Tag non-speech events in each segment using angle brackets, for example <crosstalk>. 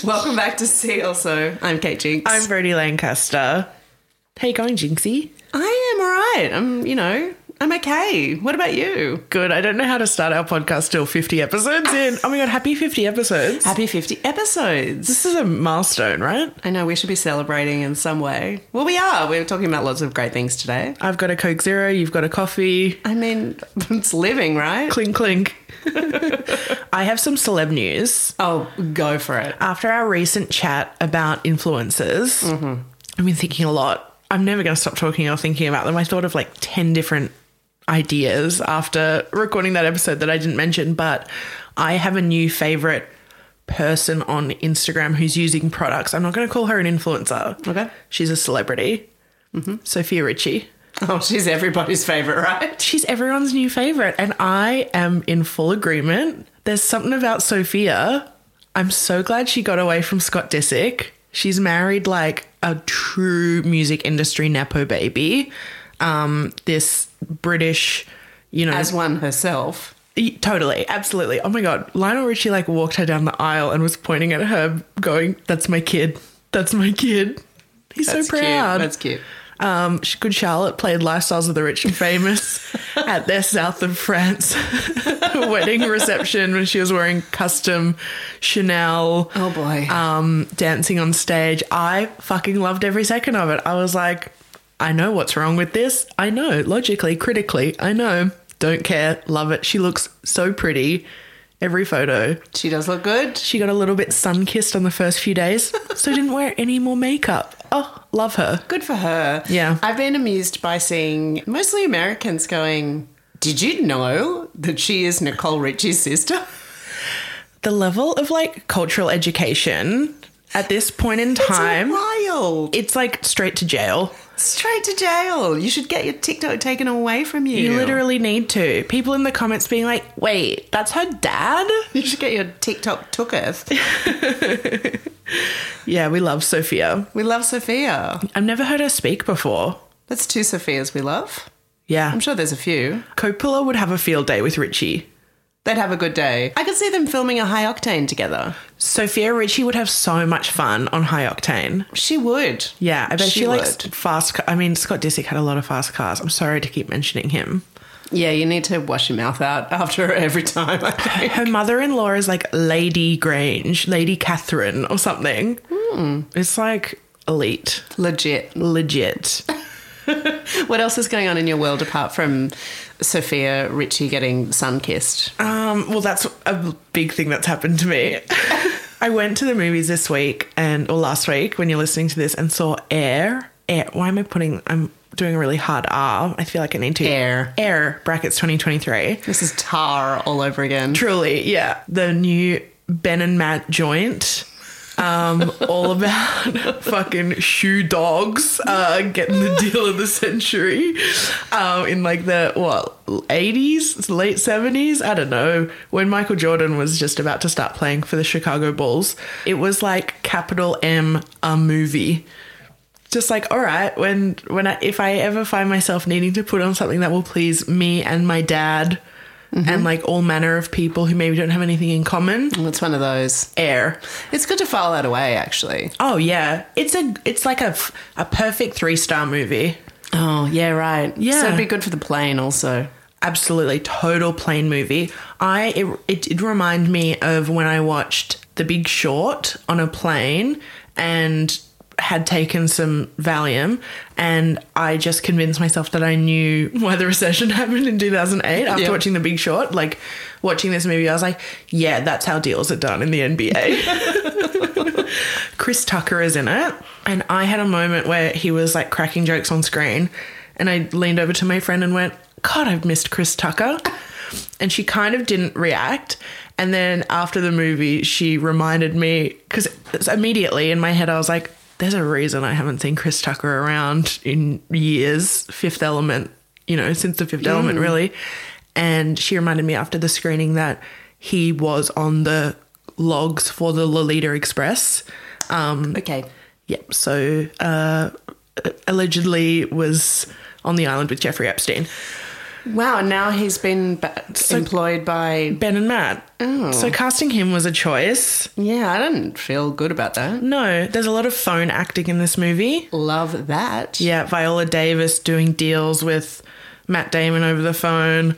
<laughs> Welcome back to See Also. I'm Kate Jinks. I'm Brodie Lancaster. How you going, Jinxie? I am alright. I'm, you know, I'm okay. What about you? Good. I don't know how to start our podcast still 50 episodes in. Oh my god, happy 50 episodes. Happy 50 episodes. This is a milestone, right? I know we should be celebrating in some way. Well, we are. We're talking about lots of great things today. I've got a Coke Zero, you've got a coffee. I mean, <laughs> it's living, right? Clink clink. <laughs> I have some celeb news. Oh, go for it. After our recent chat about influencers, mm-hmm. I've been thinking a lot. I'm never going to stop talking or thinking about them. I thought of like 10 different ideas after recording that episode that I didn't mention, but I have a new favorite person on Instagram who's using products. I'm not going to call her an influencer. Okay. She's a celebrity. Mm-hmm. Sofia Richie. Oh, she's everybody's favorite, right? She's everyone's new favorite, and I am in full agreement. There's something about Sofia. I'm so glad she got away from Scott Disick. She's married like a true music industry nepo baby. Um, this British, you know, As one herself. Totally, absolutely. Oh my god, Lionel Richie like walked her down the aisle and was pointing at her, going, "That's my kid. That's my kid." He's That's so proud. Cute. That's cute. Um, Good Charlotte played Lifestyles of the Rich and Famous <laughs> at their South of France <laughs> wedding reception when she was wearing custom Chanel. Oh, boy. Um, dancing on stage. I fucking loved every second of it. I was like, I know what's wrong with this. I know, logically, critically, I know. Don't care. Love it. She looks so pretty. Every photo. She does look good. She got a little bit sun kissed on the first few days, so <laughs> didn't wear any more makeup. Oh, love her. Good for her. Yeah. I've been amused by seeing mostly Americans going, Did you know that she is Nicole Richie's sister? <laughs> the level of like cultural education at this point in time, It's wild. it's like straight to jail. Straight to jail. You should get your TikTok taken away from you. You literally need to. People in the comments being like, wait, that's her dad? <laughs> You should get your TikTok tooketh. <laughs> Yeah, we love Sofia. We love Sofia. I've never heard her speak before. That's two Sofias we love. Yeah. I'm sure there's a few. Coppola would have a field day with Richie. They'd have a good day. I could see them filming a high octane together. Sofia Richie would have so much fun on High Octane. She would. Yeah, I bet she, She likes would. fast. Ca- I mean, Scott Disick had a lot of fast cars. I'm sorry to keep mentioning him. Yeah, you need to wash your mouth out <laughs> after every time. Her mother-in-law is like Lady Grainge, Lady Catherine, or something. Hmm. It's like elite, Legit. legit. <laughs> what else is going on in your world apart from Sofia Richie getting sun kissed? Um, well, that's a big thing that's happened to me. <laughs> I went to the movies this week and or last week when you're listening to this and saw Air. Air. Why am I putting? I'm doing a really hard R. I feel like I need to. Air. Air brackets 2023. This is Tár all over again. Truly, yeah. The new Ben and Matt joint. Um, all about <laughs> fucking shoe dogs uh, getting the deal of the century um, in like the what 80s, late 70s. I don't know when Michael Jordan was just about to start playing for the Chicago Bulls. It was like capital M a movie just like all right when when I, if i ever find myself needing to put on something that will please me and my dad and mm-hmm. like all manner of people who maybe don't have anything in common It's one of those. air It's good to file that away, actually. oh yeah it's a it's like a a perfect three star movie Oh, yeah, right. Yeah. So it'd be good for the plane also. absolutely total plane movie i it, it did remind me of when i watched the big short on a plane and had taken some Valium and I just convinced myself that I knew why the recession <laughs> happened in 2008 after Yeah. watching The Big Short. Like watching this movie, I was like, yeah, that's how deals are done in the NBA. <laughs> Chris Tucker is in it. And I had a moment where he was like cracking jokes on screen. And I leaned over to my friend and went, God, I've missed Chris Tucker. And she kind of didn't react. And then after the movie, she reminded me because immediately in my head, I was like, there's a reason I haven't seen Chris Tucker around in years. Fifth Element, you know, since the Fifth Element, really. And she reminded me after the screening that he was on the logs for the Lolita Express. Um, Okay. Yep. So uh, allegedly was on the island with Jeffrey Epstein. Wow, now he's been ba- employed by. Ben and Matt. Oh. So casting him was a choice. Yeah, I didn't feel good about that. No, there's a lot of phone acting in this movie. Love that. Yeah, Viola Davis doing deals with Matt Damon over the phone.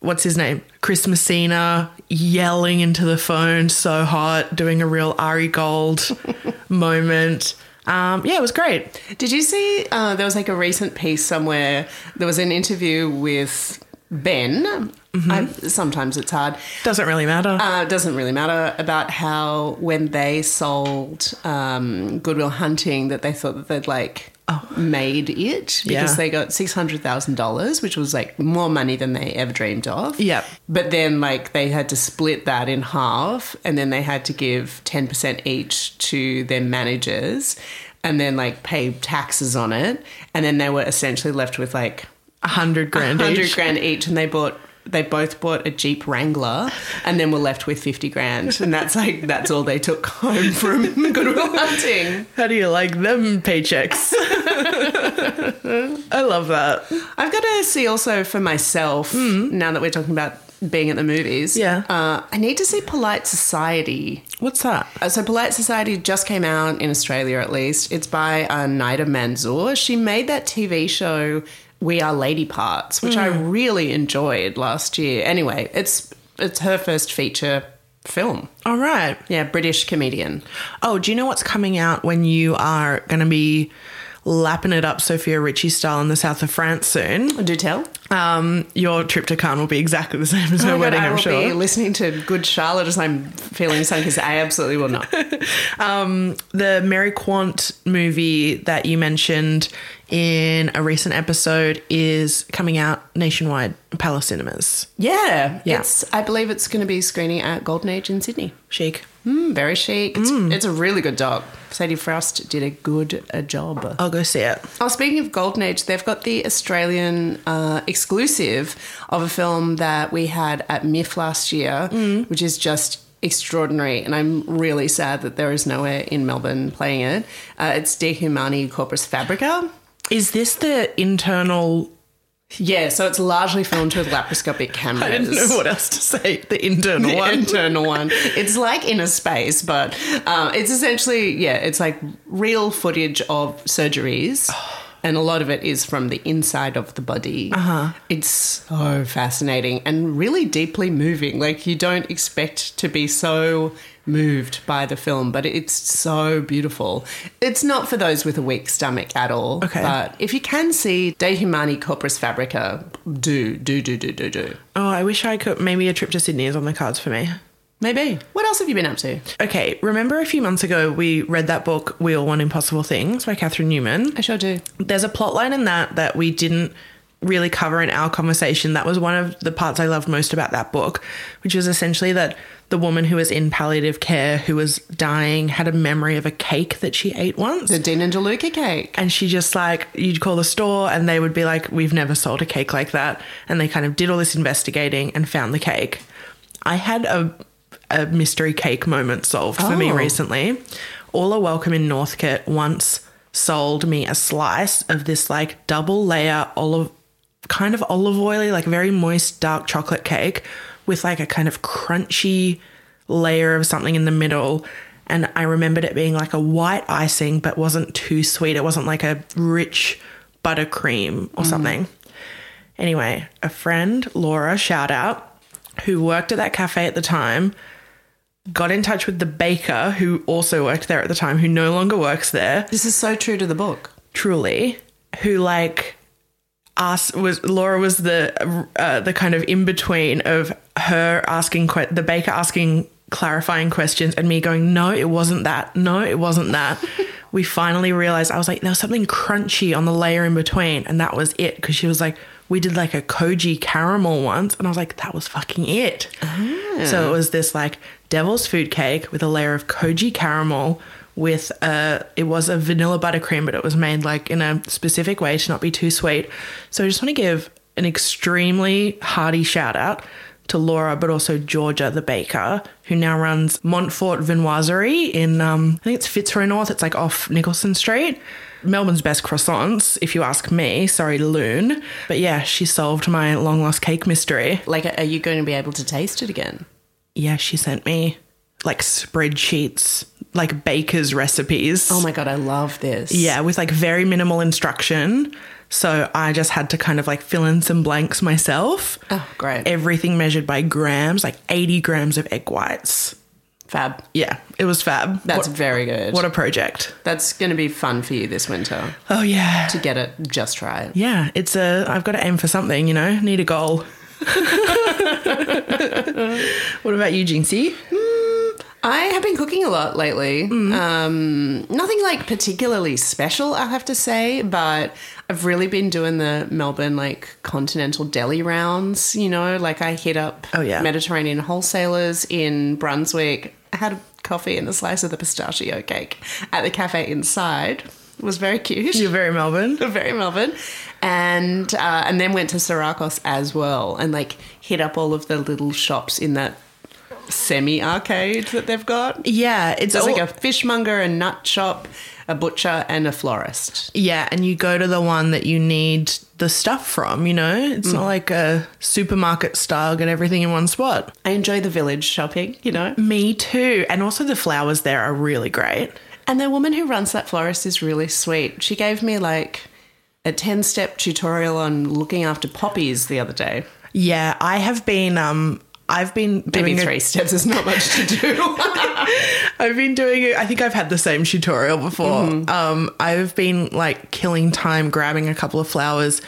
What's his name? Chris Messina yelling into the phone so hot, doing a real Ari Gold <laughs> moment. Um, yeah, it was great. Did you see? Uh, there was like a recent piece somewhere. There was an interview with Ben. I, sometimes it's hard. Doesn't really matter. Uh, it doesn't really matter about how when they sold um, Good Will Hunting that they thought that they'd like oh. made it because Yeah. they got six hundred thousand dollars, which was like more money than they ever dreamed of. Yep. But then like they had to split that in half, and then they had to give ten percent each to their managers, and then like pay taxes on it, and then they were essentially left with like hundred grand hundred grand each, and they bought. They both bought a Jeep Wrangler, and then were left with fifty grand, and that's like that's all they took home from <laughs> Good Will Hunting. How do you like them paychecks? <laughs> I love that. I've got to see also for myself now that we're talking about being at the movies. Yeah. uh, I need to see Polite Society. What's that? Uh, So, Polite Society just came out in Australia, at least. It's by uh, Nida Manzoor. She made that TV show We Are Lady Parts, which I really enjoyed last year. Anyway, it's it's her first feature film. All right. Yeah, British comedian. Oh, do you know what's coming out when you are going to be lapping it up Sofia Richie style in the south of France soon? Do tell. Um, your trip to Cannes will be exactly the same as her Oh my God, wedding, I I'm will sure. be listening to Good Charlotte as I'm feeling something because I absolutely will not. <laughs> the Mary Quant movie that you mentioned in a recent episode is coming out nationwide, Palace Cinemas. Yeah, Yeah. it's. I believe it's going to be screening at Golden Age in Sydney. Chic. Mm, very chic. It's, it's a really good doc. Sadie Frost did a good a job. I'll go see it. Oh, speaking of Golden Age, they've got the Australian uh, exclusive of a film that we had at MIFF last year, which is just extraordinary. And I'm really sad that there is nowhere in Melbourne playing it. Uh, it's De Humani Corporis Fabrica. Is this the internal? Yeah, so it's largely filmed with laparoscopic cameras. <laughs> I didn't know what else to say. The internal the one. internal one. <laughs> It's like inner space, but uh, it's essentially yeah, it's like real footage of surgeries <sighs> and a lot of it is from the inside of the body. Uh-huh. It's so fascinating and really deeply moving. Like you don't expect to be so moved by the film, but it's so beautiful. It's not for those with a weak stomach at all. Okay. But if you can see De Humani Corporis Fabrica, do, do, do, do, do, do. Oh, I wish I could. Maybe a trip to Sydney is on the cards for me. Maybe. What else have you been up to? Okay, remember a few months ago we read that book, We All Want Impossible Things by Catherine Newman? I sure do. There's a plot line in that that we didn't really cover in our conversation. That was one of the parts I loved most about that book, which was essentially that the woman who was in palliative care, who was dying, had a memory of a cake that she ate once. The Dean and DeLuca cake. And she just like, you'd call the store and they would be like, we've never sold a cake like that. And they kind of did all this investigating and found the cake. I had a, a mystery cake moment solved for me Oh. recently. All Are Welcome in Northcote once sold me a slice of this like double layer olive, kind of olive oily, like very moist dark chocolate cake with like a kind of crunchy layer of something in the middle. And I remembered it being like a white icing, but wasn't too sweet. It wasn't like a rich buttercream or mm. something. Anyway, a friend, Laura, shout out, who worked at that cafe at the time, got in touch with the baker who also worked there at the time, who no longer works there, This is so true to the book. truly, who like asked was Laura was the uh, the kind of in between of her asking que- the baker asking clarifying questions and me going no it wasn't that. No it wasn't that. <laughs> We finally realized I was like there was something crunchy on the layer in between and that was it because she was like we did like a koji caramel once and I was like that was fucking it. So it was this like devil's food cake with a layer of koji caramel with a it was a vanilla buttercream, but it was made like in a specific way to not be too sweet. So I just want to give an extremely hearty shout out to Laura, but also Georgia, the baker, who now runs Monforte Viennoiserie in um, I think it's Fitzroy North. It's like off Nicholson Street. Melbourne's best croissants, if you ask me. Sorry, Lune. But yeah, she solved my long lost cake mystery. Like, are you going to be able to taste it again? Yeah, she sent me like spreadsheets, like baker's recipes. Oh my God, I love this. Yeah, with like very minimal instruction. So I just had to kind of like fill in some blanks myself. Oh, great. Everything measured by grams, like 80 grams of egg whites. Fab. Yeah, it was fab. That's What- very good. What a project. That's going to be fun for you this winter Oh, yeah. to get it just right. Yeah, it's a, I've got to aim for something, you know, need a goal. <laughs> what about you, Jinxie? Hmm. I have been cooking a lot lately. Mm. Um, nothing like particularly special, I have to say, but I've really been doing the Melbourne like continental deli rounds. You know, like I hit up Oh, yeah. Mediterranean wholesalers in Brunswick. I had a coffee and a slice of the pistachio cake at the cafe inside. It was very cute. You're very Melbourne. <laughs> very Melbourne, and uh, and then went to Syracuse as well, and like hit up all of the little shops in that semi arcade that they've got. Yeah, it's all, like a fishmonger, a nut shop, a butcher, and a florist. Yeah, and you go to the one that you need the stuff from, you know? It's Mm. not like a supermarket style, get everything in one spot. I enjoy the village shopping, you know. Me too. And also the flowers there are really great. And the woman who runs that florist is really sweet. She gave me like a 10 step tutorial on looking after poppies the other day. Yeah, I have been um I've been Maybe doing a- three steps is not much to do. <laughs> I've been doing it. I think I've had the same tutorial before. Mm-hmm. Um, I've been like killing time grabbing a couple of flowers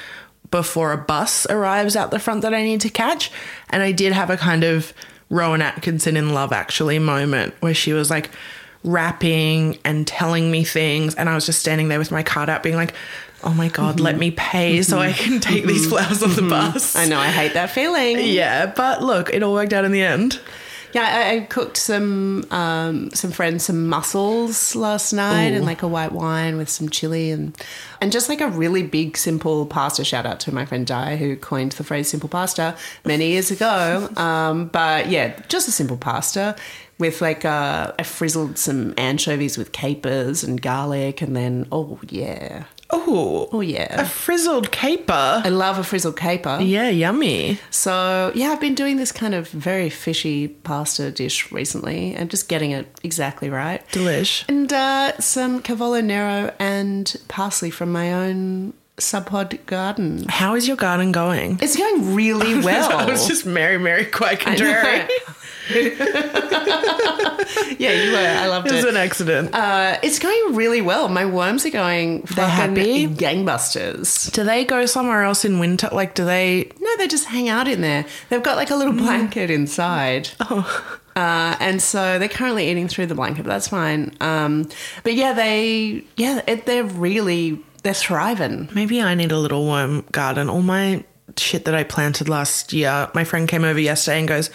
before a bus arrives out the front that I need to catch. And I did have a kind of Rowan Atkinson in Love Actually moment where she was like wrapping and telling me things. And I was just standing there with my card out being like, oh my God, let me pay so I can take these flowers on the bus. Mm-hmm. I know, I hate that feeling. Yeah, but look, it all worked out in the end. Yeah, I, I cooked some um, some friends some mussels last night and like a white wine with some chili and and just like a really big simple pasta. Shout out to my friend Di who coined the phrase simple pasta many years ago. <laughs> Um, but yeah, just a simple pasta with like uh, I frizzled some anchovies with capers and garlic and then oh yeah. Oh, Oh, yeah. a frizzled caper. I love a frizzled caper. Yeah, yummy. So, yeah, I've been doing this kind of very fishy pasta dish recently and just getting it exactly right. Delish. And uh, some cavolo nero and parsley from my own subpod garden. How is your garden going? It's going really well. <laughs> I was just Mary, Mary, quite contrary. <laughs> yeah, you were. I loved It was it. Was an accident. Uh, it's going really well. My worms are going They're happy? gangbusters. do they go somewhere else in winter? Like, do they? No, they just hang out in there. They've got like a Mm. little blanket inside. <laughs> Oh. Uh, and so they're currently eating through the blanket, but that's fine. Um, but yeah, they, yeah, it, they're really, they're thriving. Maybe I need a little worm garden. All my shit that I planted last year. My friend came over yesterday and goes,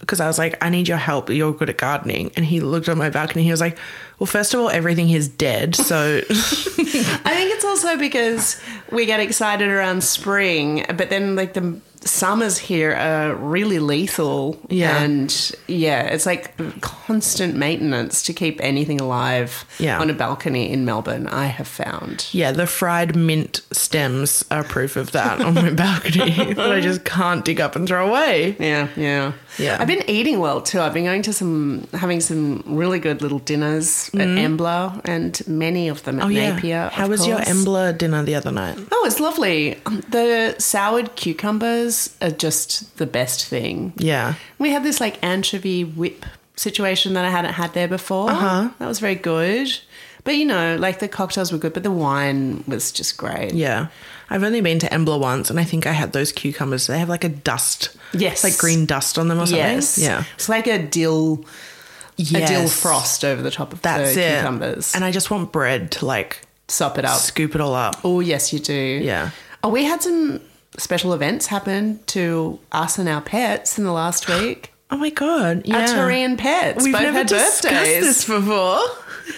because I was like, I need your help. You're good at gardening. And he looked on my balcony. He was like, Well, first of all, everything is dead. So <laughs> I think it's also because we get excited around spring, but then like the summers here are really lethal. Yeah. And yeah, it's like constant maintenance to keep anything alive Yeah. on a balcony in Melbourne, I have found. yeah, the fried mint stems are proof of that on my balcony <laughs> that I just can't dig up and throw away. Yeah, yeah. Yeah. I've been eating well too. I've been going to some, having some really good little dinners at Embla and many of them at Mm. Oh yeah. Napier. How of was your. Embla dinner the other night? Oh, it's lovely. Um, The soured cucumbers are just the best thing. Yeah. We had this like anchovy whip situation that I hadn't had there before. Uh-huh. That was very good. But you know, like the cocktails were good, but the wine was just great. Yeah. I've only been to Embla once and I think I had those cucumbers. They have like a dust. Yes. Like green dust on them or something. Yes. Yeah. It's like a dill a dill frost over the top of That's the it. cucumbers. And I just want bread to like sop it up. scoop it all up. Oh, yes, you do. Yeah. Oh, we had some special events happen to us and our pets in the last week. <gasps> Oh my god. Yeah. Our Korean pets We've both never had discussed birthdays. this before.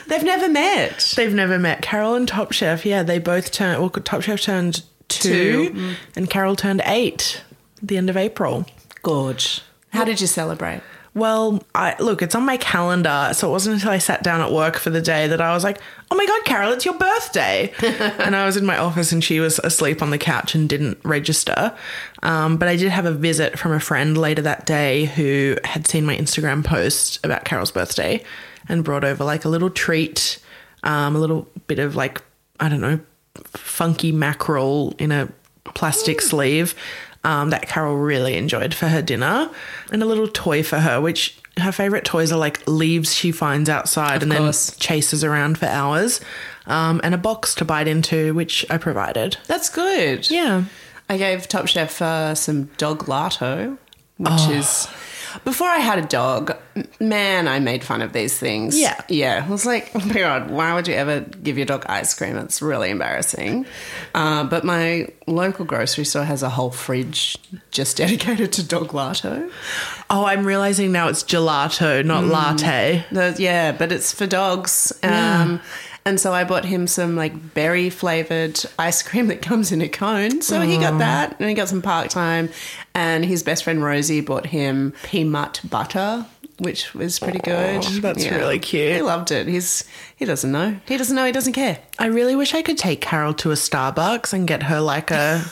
They've never met. They've never met. Carol and Top Chef, yeah, they both turned well Top Chef turned two, Two. and Carol turned eight the end of April. Gorge. How did you celebrate? Well, I look, it's on my calendar, so it wasn't until I sat down at work for the day that I was like, "Oh my god, Carol, it's your birthday!" <laughs> and I was in my office, and she was asleep on the couch and didn't register. Um, but I did have a visit from a friend later that day who had seen my Instagram post about Carol's birthday and brought over like a little treat, um, a little bit of like I don't know, funky mackerel in a plastic sleeve um, that Carol really enjoyed for her dinner, and a little toy for her, which her favorite toys are like leaves she finds outside and course. then chases around for hours, um, and a box to bite into, which I provided. That's good. Yeah. I gave Top Chef uh, some dog lato, which is. Before I had a dog, man, I made fun of these things. Yeah. Yeah. I was like, oh my God, why would you ever give your dog ice cream? It's really embarrassing. Uh, but my local grocery store has a whole fridge just <laughs> dedicated to dog lato. Oh, I'm realizing now it's gelato, not latte. The, yeah, but it's for dogs. Um, And so I bought him some like berry flavored ice cream that comes in a cone. So he got that and he got some park time. And his best friend Rosie bought him peanut butter, which was pretty good. that's really cute. He loved it. He's he doesn't know. He doesn't know. He doesn't care. I really wish I could take Carol to a Starbucks and get her like a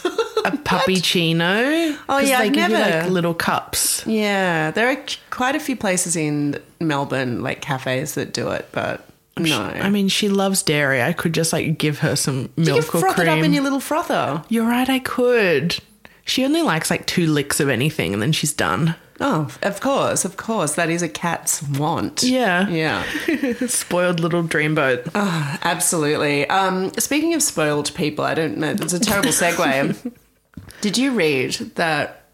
a <laughs> puppy chino. Oh, yeah, they I've give you never- like little cups. Yeah, there are quite a few places in Melbourne, like cafes, that do it, but no. I mean, she loves dairy. I could just like give her some you milk can or froth cream. it up in your little frother. You're right, I could. She only likes like two licks of anything and then she's done. Oh, of course, of course. That is a cat's want. Yeah. Yeah. <laughs> Spoiled little dreamboat. Absolutely. Um, speaking of spoiled people, I don't know. It's a terrible segue. <laughs> Did you read that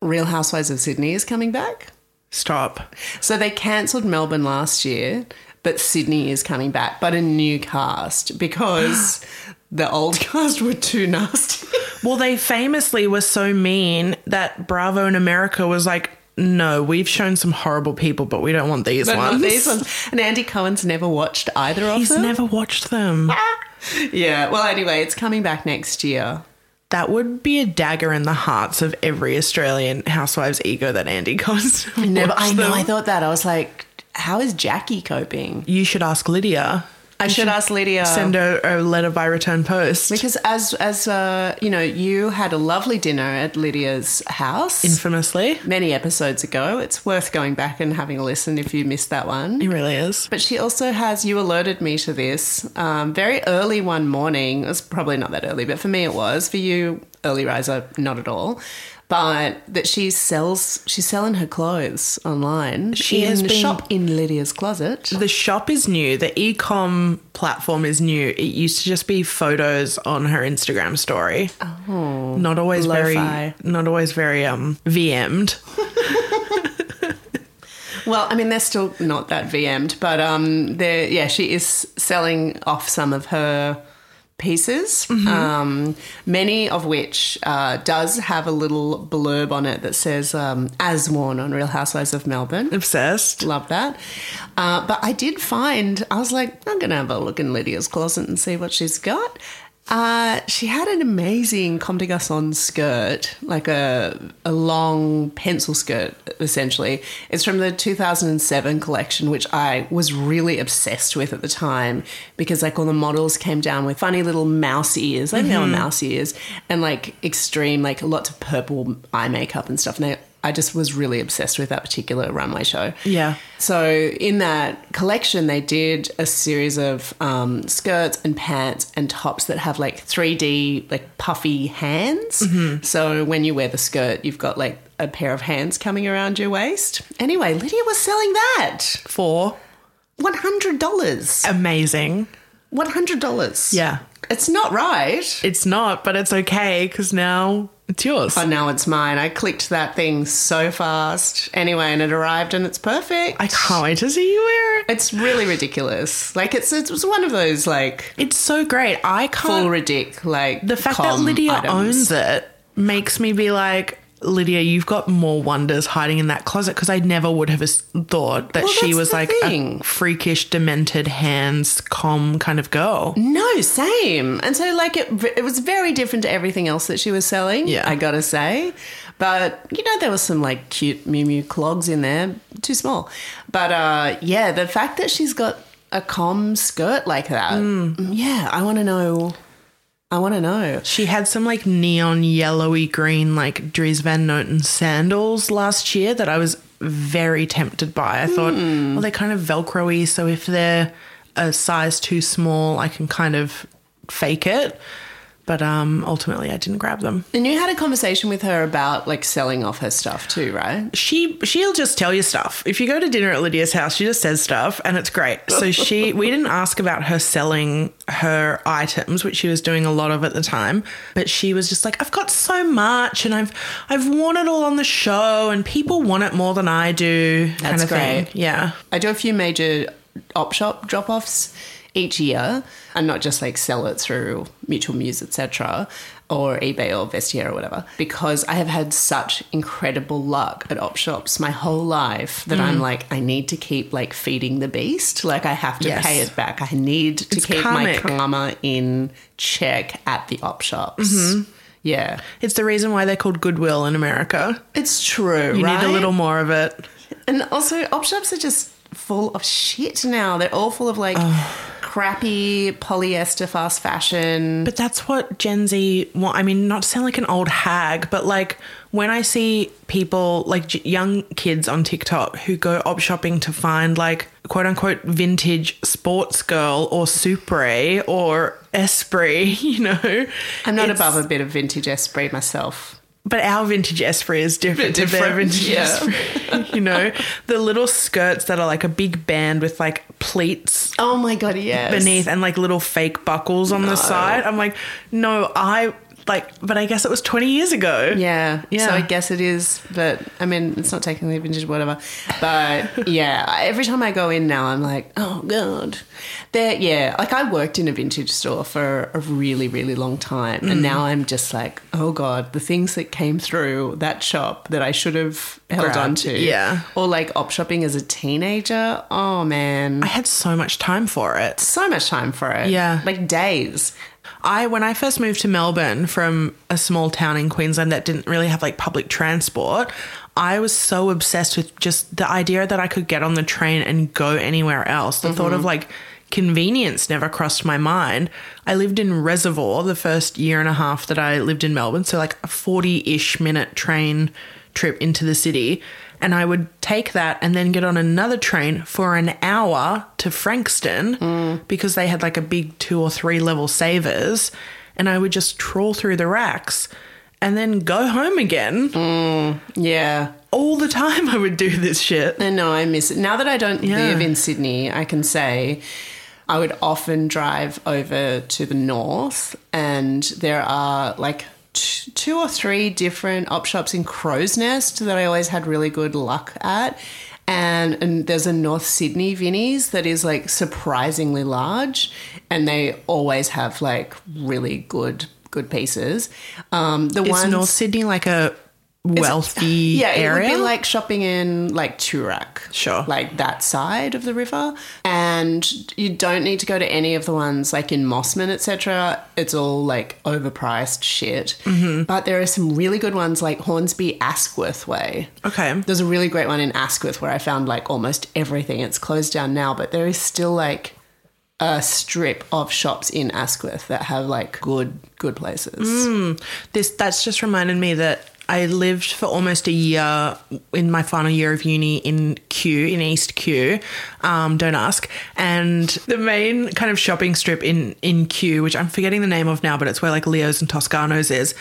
Real Housewives of Sydney is coming back? Stop. So they cancelled Melbourne last year, but Sydney is coming back, but a new cast because <gasps> the old <laughs> cast were too nasty. Well, they famously were so mean that Bravo in America was like, no, we've shown some horrible people, but we don't want these But not ones. these ones. And Andy Cohen's never watched either of He's them. He's never watched them. <laughs> yeah. Well, anyway, it's coming back next year. That would be a dagger in the hearts of every Australian housewives' ego that Andy Cohen's Never. I know. them. I thought that. I was like, how is Jackie coping? You should ask Lydia. I should ask Lydia. Send a, a letter by return post. because as as uh, you know, you had a lovely dinner at Lydia's house Infamously. many episodes ago. It's worth going back and having a listen if you missed that one. It really is. But she also has, you alerted me to this um, very early one morning. It was probably not that early, but for me it was. For you, early riser, not at all. But that she sells, she's selling her clothes online. She in has the been- shop in Lydia's closet. The shop is new. The ecom platform is new. It used to just be photos on her Instagram story. Oh, not always lo-fi. very, not always very um VM'd. <laughs> Well, I mean, they're still not that VM'd, but um, they're, yeah, she is selling off some of her pieces, um, many of which uh, does have a little blurb on it that says um, "as worn" on Real Housewives of Melbourne. Obsessed. Love that. Uh, but I did find, I was like, I'm going to have a look in Lydia's closet and see what she's got. Uh, she had an amazing Comme des Garçons skirt, like a, a long pencil skirt, essentially. It's from the 2007 collection, which I was really obsessed with at the time because, like, all the models came down with funny little mouse ears, like, they were mouse ears, and like extreme, like, lots of purple eye makeup and stuff. And they, I just was really obsessed with that particular runway show. Yeah. So in that collection, they did a series of um, skirts and pants and tops that have like 3D, like puffy hands. So when you wear the skirt, you've got like a pair of hands coming around your waist. Anyway, Lydia was selling that For one hundred dollars. amazing. One hundred dollars. Yeah. it's not right. It's not, but it's okay because now it's yours. Oh, now it's mine. I clicked that thing so fast. Anyway, and it arrived and it's perfect. I can't wait to see you wear it. It's really ridiculous. Like it's it was one of those like It's so great. I can't. full ridic like the fact that Lydia items. owns it makes me be like, Lydia, you've got more wonders hiding in that closet because I never would have thought that Well, she was like thing. a freakish, demented hands Comme kind of girl. No, same. And so like it it was very different to everything else that she was selling. Yeah. I gotta say. But you know, there was some like cute Miu Miu clogs in there, too small. But uh yeah, the fact that she's got a Comme skirt like that, Mm. yeah, I want to know. I want to know. She had some like neon yellowy green like Dries Van Noten sandals last year that I was very tempted by. I thought, hmm. well, they're kind of velcro-y, so if they're a size too small, I can kind of fake it. But um, ultimately, I didn't grab them. And you had a conversation with her about like selling off her stuff too, right? She she'll just tell you stuff. If you go to dinner at Lydia's house, she just says stuff, and it's great. So she <laughs> we didn't ask about her selling her items, which she was doing a lot of at the time, but she was just like, I've got so much, and I've I've worn it all on the show, and people want it more than I do. kind That's of thing. great. Yeah. I do a few major op shop drop offs each year and not just like sell it through Mutual Muse, etc. or eBay or Vestiaire or whatever, because I have had such incredible luck at op shops my whole life that Mm. I'm like, I need to keep like feeding the beast. Like I have to Yes. pay it back. I need to It's keep karmic. my karma in check at the op shops. Mm-hmm. Yeah. It's the reason why they're called Goodwill in America. It's true. You right? need a little more of it. And also, op shops are just full of shit now. They're all full of like crappy polyester fast fashion. But that's what Gen Z want. I mean, not to sound like an old hag, but like when I see people, like young kids on TikTok who go op shopping to find like quote unquote vintage Sportsgirl or Supre or Esprit, <laughs> you know. I'm not above a bit of vintage Esprit myself. But our vintage Esprit is different, Bit to their vintage yeah. Esprit. <laughs> you know, the little skirts that are like a big band with like pleats Oh my god, yes. beneath and like little fake buckles on the side. I'm like, no, I like, but I guess it was 20 years ago. Yeah. Yeah. So I guess it is, but I mean, it's not technically vintage, whatever. But <laughs> yeah, every time I go in now, I'm like, oh god. There, yeah. Like I worked in a vintage store for a really, really long time, Mm. and now I'm just like, oh god, the things that came through that shop that I should have held Grabbed, on to, yeah. or like op shopping as a teenager. Oh man, I had so much time for it. so much time for it. Yeah. like days. I when I first moved to Melbourne from a small town in Queensland that didn't really have like public transport, I was so obsessed with just the idea that I could get on the train and go anywhere else. The thought of mm-hmm. like convenience never crossed my mind. I lived in Reservoir the first year and a half that I lived in Melbourne, so like a 40 ish minute train trip into the city. And I would take that and then get on another train for an hour to Frankston because they had like a big two or three level savers. And I would just trawl through the racks and then go home again. Mm, yeah. All the time I would do this shit. I know, I miss it. Now that I don't Yeah. live in Sydney, I can say I would often drive over to the north, and there are like t- two or three different op shops in Crow's Nest that I always had really good luck at. And, and there's a North Sydney Vinnie's that is like surprisingly large, and they always have like really good good pieces. Um, the one North Sydney like a wealthy <sighs> yeah, area? it would be like shopping in like Toorak. Sure. Like that side of the river. And you don't need to go to any of the ones like in Mosman, etc. It's all like overpriced shit. Mm-hmm. But there are some really good ones like Hornsby Asquith Way. okay. There's a really great one in Asquith where I found like almost everything. It's closed down now, but there is still like a strip of shops in Asquith that have like good good places. Mm. This that's just reminded me that I lived for almost a year in my final year of uni in Kew, in East Kew. Um, don't ask. And the main kind of shopping strip in in Kew, which I'm forgetting the name of now, but it's where like Leo's and Toscanos is.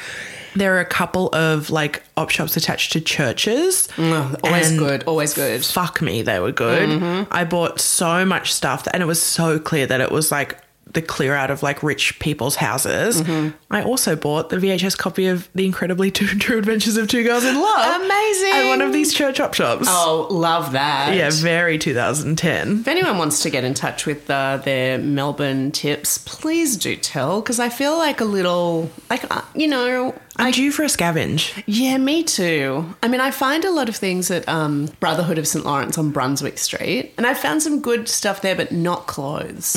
There are a couple of like op shops attached to churches. Always And good, always good. fuck me, they were good. Mm-hmm. I bought so much stuff, and it was so clear that it was like the clear out of like rich people's houses. Mm-hmm. I also bought the VHS copy of The Incredibly <laughs> True Adventures of Two Girls in Love. Amazing. At one of these church op shops. Oh, love that. yeah, very 2010. If anyone wants to get in touch with uh, their Melbourne tips, please do tell because I feel like a little, like, uh, you know, I'm due for a scavenge. yeah, me too. I mean, I find a lot of things at um, Brotherhood of St. Laurence on Brunswick Street, and I found some good stuff there, but not clothes.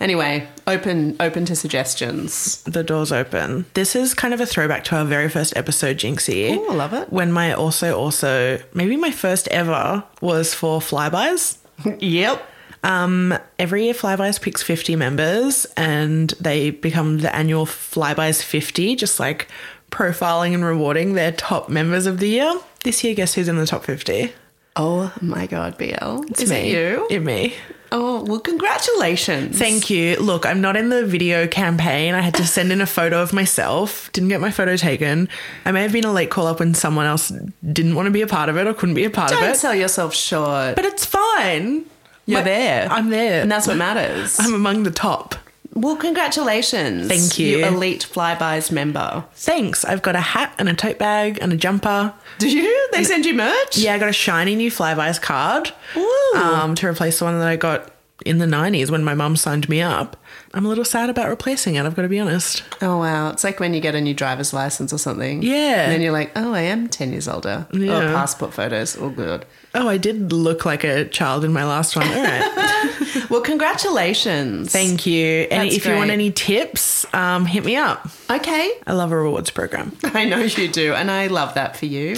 Anyway, open open to suggestions. The door's open. This is kind of a throwback to our very first episode, Jinxie. Ooh, I love it. When my also, also, maybe my first ever was for flybuys. <laughs> yep. Um, every year, Flybuys picks 50 members and they become the annual Flybuys 50, just like profiling and rewarding their top members of the year. This year, guess who's in the top 50? Oh my God, BL. It's Is me. it you? It me. oh, well, congratulations. Thank you. Look, I'm not in the video campaign. I had to send in a photo of myself. Didn't get my photo taken. I may have been a late call up when someone else didn't want to be a part of it or couldn't be a part of it. Don't of it. sell yourself short. but it's fine. You're My- there. I'm there. and that's what matters. I'm among the top. Well, congratulations. Thank you. elite Flybuys member. Thanks. I've got a hat and a tote bag and a jumper. Do you? They send you merch? Yeah, I got a shiny new Flybuys card um, to replace the one that I got in the 90s when my mum signed me up. I'm a little sad about replacing it, I've got to be honest. Oh, wow. It's like when you get a new driver's license or something. Yeah. And then you're like, oh, I am 10 years older. Yeah. Oh, passport photos. All good. Oh, I did look like a child in my last one. All right. <laughs> <laughs> Well, congratulations. Thank you. And That's if you want great. any tips, um, hit me up. Okay. I love a rewards program. <laughs> I know you do. And I love that for you.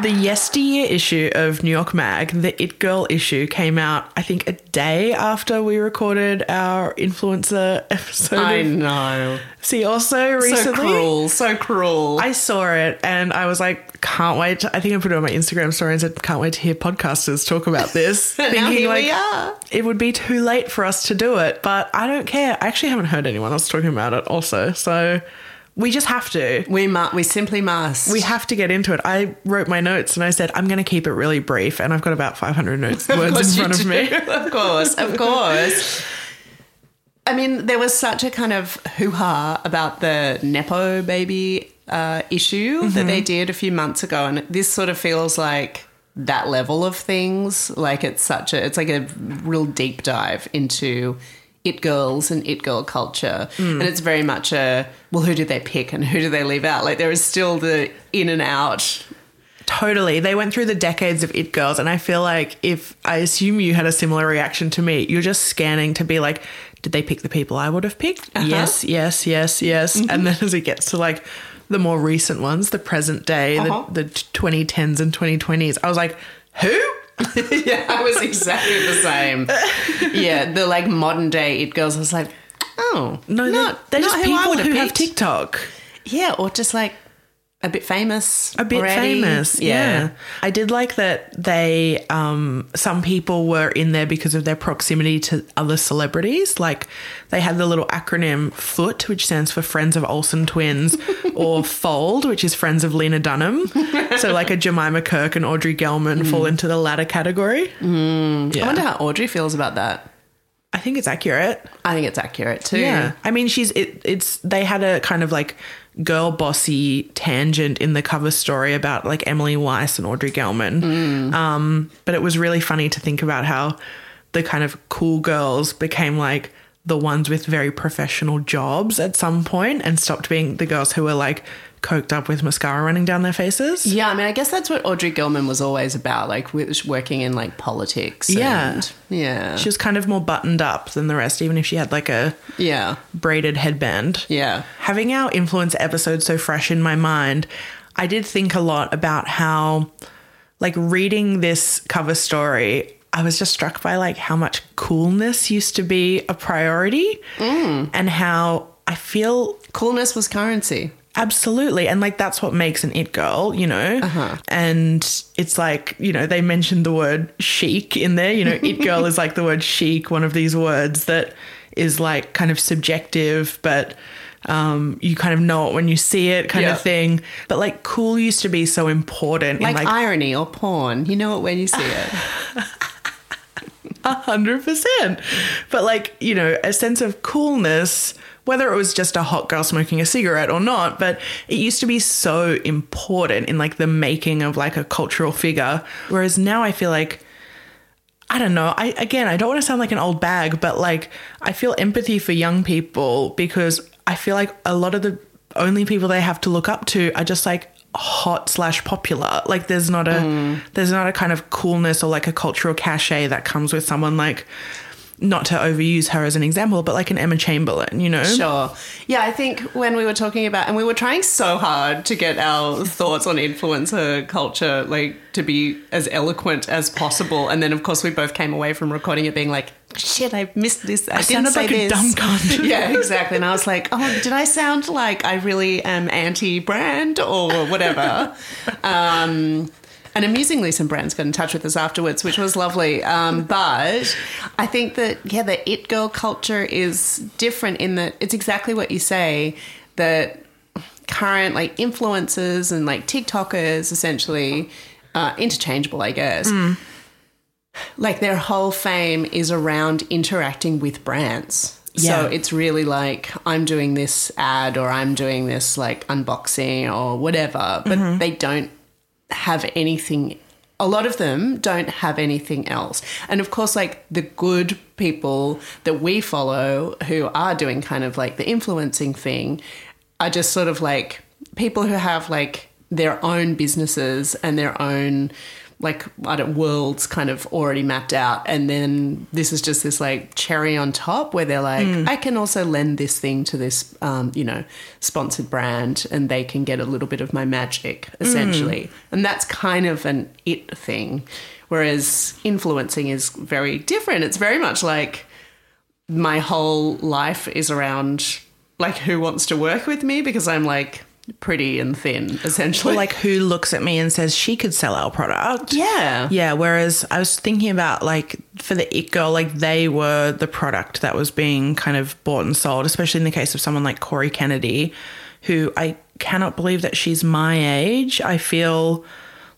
The yesteryear issue of New York Mag, the It Girl issue, came out, I think, a day after we recorded our influencer episode. I of- know. See, also recently. So cruel. So cruel. I saw it and I was like, can't wait. To, I think I put it on my Instagram story and said, can't wait to hear podcasters talk about this. <laughs> Now here we are. it would be too late for us to do it, but I don't care. I actually haven't heard anyone else talking about it also. So we just have to. we, must. we simply must. We have to get into it. I wrote my notes and I said, I'm going to keep it really brief. And I've got about 500 notes, <laughs> words in front of me. of course, of course. I mean, there was such a kind of hoo ha about the Nepo baby uh, issue that Mm-hmm. they did a few months ago. And this sort of feels like that level of things. Like it's such a, it's like a real deep dive into it girls and it girl culture. Mm. And it's very much a, well, who did they pick and who did they leave out? Like there is still the in and out. Totally. They went through the decades of It Girls, and I feel like if I assume you had a similar reaction to me, you're just scanning to be like, did they pick the people I would have picked? Yes, yes, yes, yes. And then as it gets to like the more recent ones, the present day, Uh-huh. the, the 2010s and 2020s, I was like, who? <laughs> yeah, I was exactly the same. Yeah, the like modern day it girls. I was like, oh No, they're, they're just not who I people would've who have. TikTok. Yeah, or just like a bit famous. a bit already. famous. Yeah. I did like that they um some people were in there because of their proximity to other celebrities. Like they had the little acronym FOOT, which stands for Friends of Olsen Twins, <laughs> or FOLD, which is Friends of Lena Dunham. so like a Jemima Kirk and Audrey Gelman fall into the latter category. I wonder how Audrey feels about that. I think it's accurate. I think it's accurate too. Yeah. I mean, she's it, it's they had a kind of like girl bossy tangent in the cover story about like Emily Weiss and Audrey Gelman. Um, but it was really funny to think about how the kind of cool girls became like the ones with very professional jobs at some point and stopped being the girls who were like coked up with mascara running down their faces. Yeah, I mean, I guess that's what Audrey Gelman was always about, like working in like politics. Yeah. and- yeah, She was kind of more buttoned up than the rest, even if she had like a yeah, braided headband. yeah. having our influence episode so fresh in my mind, I did think a lot about how, like, reading this cover story, I was just struck by like how much coolness used to be a priority mm. and how I feel Coolness was currency. Absolutely. And like that's what makes an it girl, you know? And it's like, you know, they mentioned the word chic in there. You know, <laughs> it girl is like the word chic, one of these words that is like kind of subjective, but um, you kind of know it when you see it kind Yeah. of thing. But like cool used to be so important Like, in like irony or porn. You know it when you see it. <laughs> <laughs> A hundred percent. But like, you know, a sense of coolness, whether it was just a hot girl smoking a cigarette or not, but it used to be so important in like the making of like a cultural figure. Whereas now I feel like I don't know. I again, I don't want to sound like an old bag, but like I feel empathy for young people because I feel like a lot of the only people they have to look up to are just like hot slash popular. Like there's not a mm. there's not a kind of coolness or like a cultural cachet that comes with someone like not to overuse her as an example, but like an Emma Chamberlain, you know? Sure. Yeah, I think when we were talking about, and we were trying so hard to get our thoughts on influencer culture, like to be as eloquent as possible. And then, of course, we both came away from recording it being like, shit, I missed this. I, didn't sounded say like a this. dumb cunt. <laughs> yeah, exactly. And I was like, oh, did I sound like I really am anti brand or whatever? <laughs> um, and amusingly, some brands got in touch with us afterwards, which was lovely. Um, <laughs> but I think that, yeah, the it girl culture is different in that it's exactly what you say that current like influencers and like TikTokers essentially uh, interchangeable, I guess. Like their whole fame is around interacting with brands. Yeah. So it's really like I'm doing this ad or I'm doing this like unboxing or whatever, but they don't have anything. A lot of them don't have anything else. And of course, like the good people that we follow who are doing kind of like the influencing thing are just sort of like people who have like their own businesses and their own like I don't worlds kind of already mapped out. And then this is just this like cherry on top where they're like I can also lend this thing to this um, you know sponsored brand and they can get a little bit of my magic essentially. And that's kind of an it thing. Whereas influencing is very different. It's very much like my whole life is around like who wants to work with me? Because I'm like pretty and thin essentially Or like who looks at me and says she could sell our product. yeah Yeah, whereas I was thinking about like for the it girl, like they were the product that was being kind of bought and sold, especially in the case of someone like Cory Kennedy, who I cannot believe that she's my age. I feel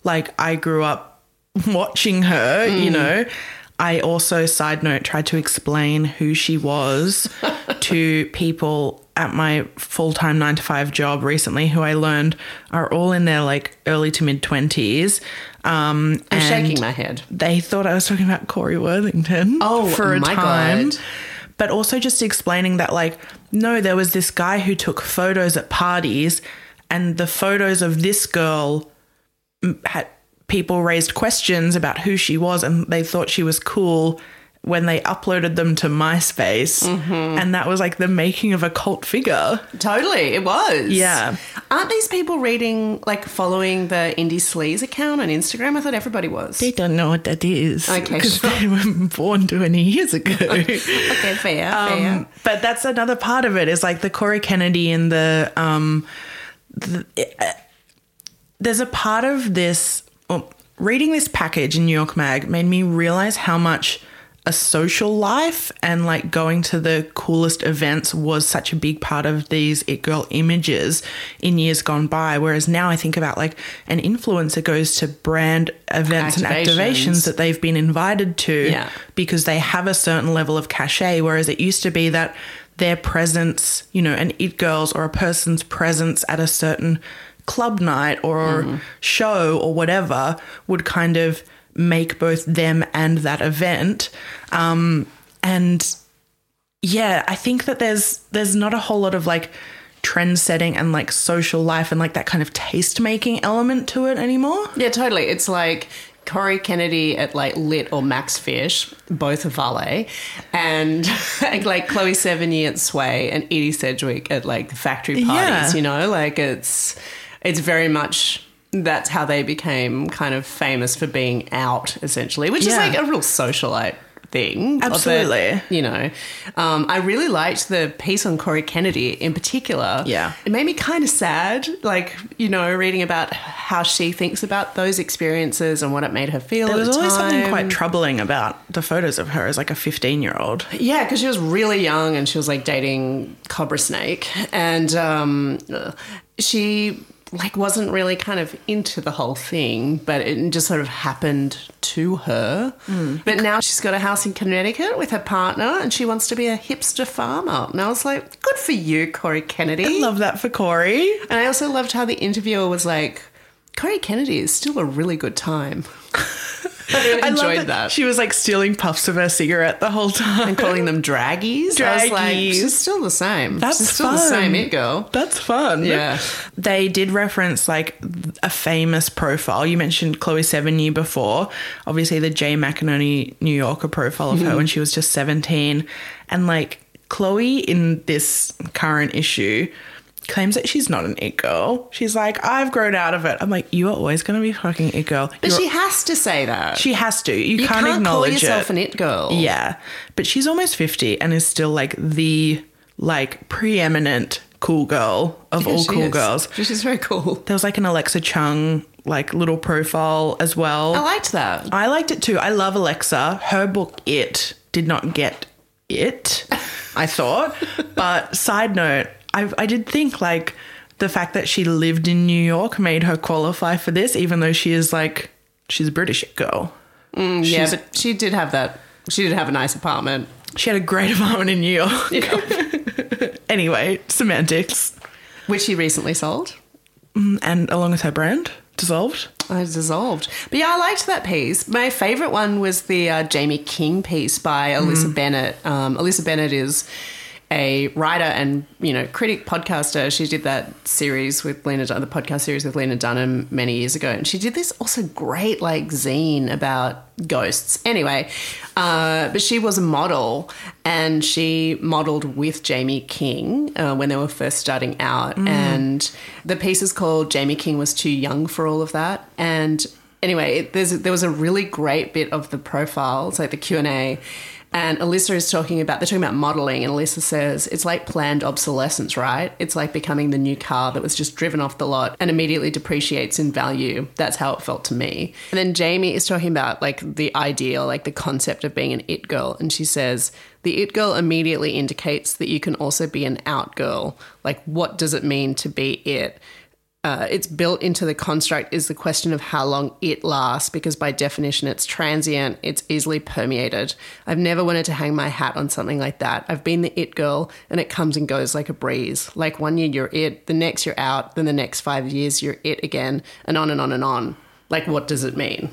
like I grew up <laughs> watching her, you mm. know. I also, side note, tried to explain who she was <laughs> to people at my full time nine to five job recently, who I learned are all in their like early to mid 20s. Um, I'm and shaking my head They thought I was talking about Corey Worthington Oh, for a my time. God. But also just explaining that, like, no, there was this guy who took photos at parties, and the photos of this girl had people raised questions about who she was, and they thought she was cool when they uploaded them to MySpace, and that was like the making of a cult figure. Totally, it was. Yeah. Aren't these people reading, like, following the Indie Sleaze account on Instagram? I thought everybody was. They don't know what that is Okay, because sure. they were born 20 years ago. <laughs> okay, fair, fair. Um, but that's another part of it is like the Cory Kennedy and the um the, uh, there's a part of this well, reading this package in New York Mag made me realize how much a social life and like going to the coolest events was such a big part of these it girl images in years gone by whereas now i think about like an influencer goes to brand events and Activations. activations that they've been invited to Yeah. because they have a certain level of cachet, whereas it used to be that their presence, you know, an it girl's or a person's presence at a certain club night or mm-hmm. show or whatever would kind of make both them and that event. Um, and yeah, I think that there's there's not a whole lot of like trend setting and like social life and like that kind of taste making element to it anymore. yeah, totally. It's like Cory Kennedy at, like, Lit or Max Fish, both are valet, and, <laughs> like, Chloe Sevigny at Sway and Edie Sedgwick at, like, the factory parties, Yeah. you know? Like, it's, it's very much... That's how they became kind of famous for being out, essentially, which is like a real socialite thing. Absolutely. you know, um, I really liked the piece on Cory Kennedy in particular. Yeah. It made me kind of sad, like, you know, reading about how she thinks about those experiences and what it made her feel. There was the always something quite troubling about the photos of her as like a 15 year old. Yeah, because she was really young and she was like dating Cobra Snake, and um, she like wasn't really kind of into the whole thing, but it just sort of happened to her. Mm. But now she's got a house in Connecticut with her partner, and she wants to be a hipster farmer. And I was like, good for you, Cory Kennedy. I love that for Cory. and I also loved how the interviewer was like, Cory Kennedy is still a really good time. <laughs> I enjoyed love that. She was like stealing puffs of her cigarette the whole time. and calling them draggies. I was like, Draggies. she's still the same. That's she's still fun. the same it girl. That's fun. Yeah. They did reference like a famous profile. You mentioned Chloe Sevigny before. Obviously, the Jay McInerney New Yorker profile of her mm-hmm. when she was just 17. And like Chloe in this current issue claims that she's not an it girl. She's like, I've grown out of it. I'm like, you are always going to be fucking it girl. But You're- she has to say that. she has to. You, you can't, can't, call acknowledge yourself it. an it girl. Yeah. But she's almost 50 and is still like the like preeminent cool girl of all she cool is. girls. She's very cool. There was like an Alexa Chung like little profile as well. I liked that. I liked it too. I love Alexa. Her book It did not get it, I thought. <laughs> but side note, I I did think like the fact that she lived in New York made her qualify for this, even though she is like she's a British girl. yeah, She's- but she did have that. She did have a nice apartment. She had a great <laughs> apartment in New York. <laughs> anyway, semantics. Which she recently sold. And along with her brand, dissolved. I dissolved. But yeah, I liked that piece. My favorite one was the uh, Jaime King piece by Alyssa Bennett. Um, Alyssa Bennett is a writer and you know critic podcaster. She did that series with Lena, the podcast series with Lena Dunham many years ago, and she did this also great like zine about ghosts. Anyway, uh, but she was a model and she modeled with Jaime King uh, when they were first starting out, and the piece is called "Jaime King was too young for all of that," and anyway, it, there was a really great bit of the profile, it's like the Q and A, and Alyssa is talking about they're talking about modeling, and Alyssa says it's like planned obsolescence, right? It's like becoming the new car that was just driven off the lot and immediately depreciates in value. That's how it felt to me. And then Jaime is talking about like the ideal, like the concept of being an it girl, and she says. The it girl immediately indicates that you can also be an out girl. Like, what does it mean to be it? Uh, it's built into the construct is the question of how long it lasts because by definition it's transient it's easily permeated. I've never wanted to hang my hat on something like that. I've been the it girl and it comes and goes like a breeze. Like one year you're it the next you're out then the next five years you're it again and on and on and on. Like what does it mean?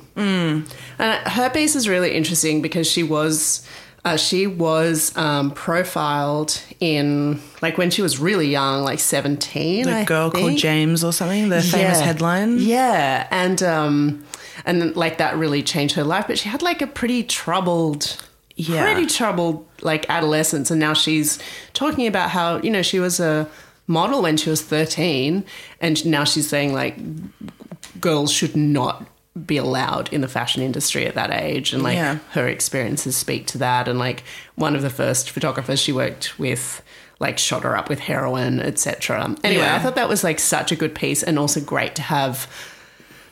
And her piece is really interesting because she was uh, she was um, profiled in like when she was really young, like seventeen. The I girl called. James or something, the famous headline. Yeah, and um, and like that really changed her life. But she had like a pretty troubled Yeah. pretty troubled like adolescence, and now she's talking about how you know she was a model when she was thirteen, and now she's saying like girls should not be allowed in the fashion industry at that age and like Yeah. her experiences speak to that and like one of the first photographers she worked with like shot her up with heroin etc anyway Yeah. i thought that was like such a good piece and also great to have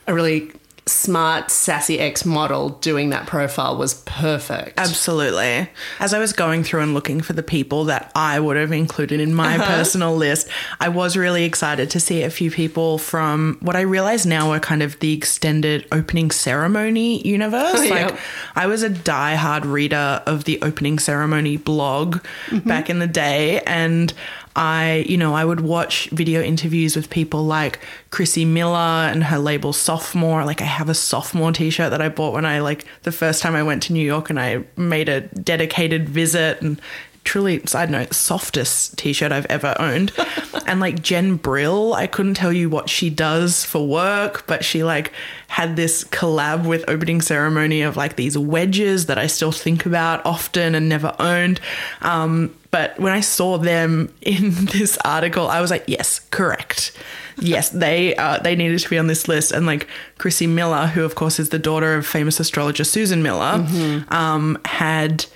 a really smart sassy ex model doing that profile was perfect Absolutely. As I was going through and looking for the people that I would have included in my uh-huh. personal list, I was really excited to see a few people from what I realize now are kind of the extended opening ceremony universe. <laughs> Like, Yep. I was a diehard reader of the opening ceremony blog mm-hmm. back in the day, and I, you know, I would watch video interviews with people like Chrissie Miller and her label Sophomore. Like I have a sophomore t-shirt that I bought when I like the first time I went to New York and I made a dedicated visit and truly side note softest t-shirt I've ever owned. <laughs> and like Jen Brill, I couldn't tell you what she does for work, but she like had this collab with opening ceremony of like these wedges that I still think about often and never owned. Um, but when I saw them <laughs> in this article, I was like, yes, correct. Yes, <laughs> they uh, they needed to be on this list. And like Chrissie Miller, who of course is the daughter of famous astrologer Susan Miller, um, had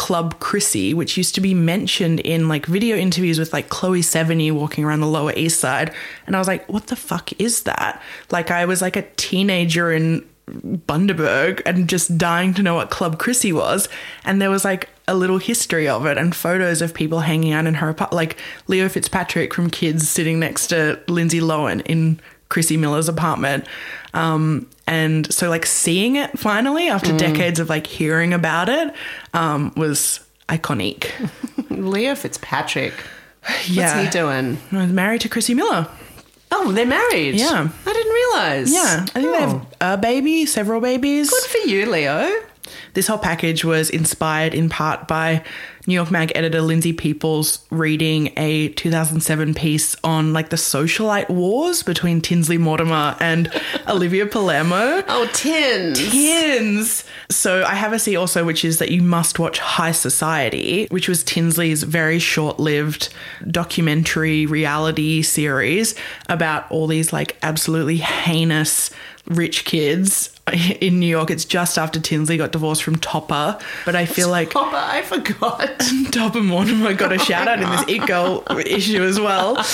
Club Chrissy, which used to be mentioned in like video interviews with like Chloe Sevigny walking around the Lower East Side. And I was like, what the fuck is that? Like I was like a teenager in Bundaberg and just dying to know what Club Chrissy was. And there was like a little history of it and photos of people hanging out in her apartment, like Leo Fitzpatrick from Kids sitting next to Lindsay Lohan in Chrissie Miller's apartment. Um, and so like seeing it finally after decades of like hearing about it um, was iconic. <laughs> leo fitzpatrick yeah. what's he doing I was married to Chrissie Miller. oh they're married Yeah. i didn't realize Yeah. I think they have a baby, several babies. good for you leo This whole package was inspired in part by New York Mag editor Lindsay Peoples reading a 2007 piece on like the socialite wars between Tinsley Mortimer and <laughs> Olivia Palermo. oh Tins. Tins. So I have a see also, which is that you must watch High Society, which was Tinsley's very short-lived documentary reality series about all these like absolutely heinous rich kids <laughs> in New York. It's just after Tinsley got divorced from Topper, but I feel like Topper. I forgot. <laughs> Topper Mortimer got a <laughs> shout out in this It Girl issue as well.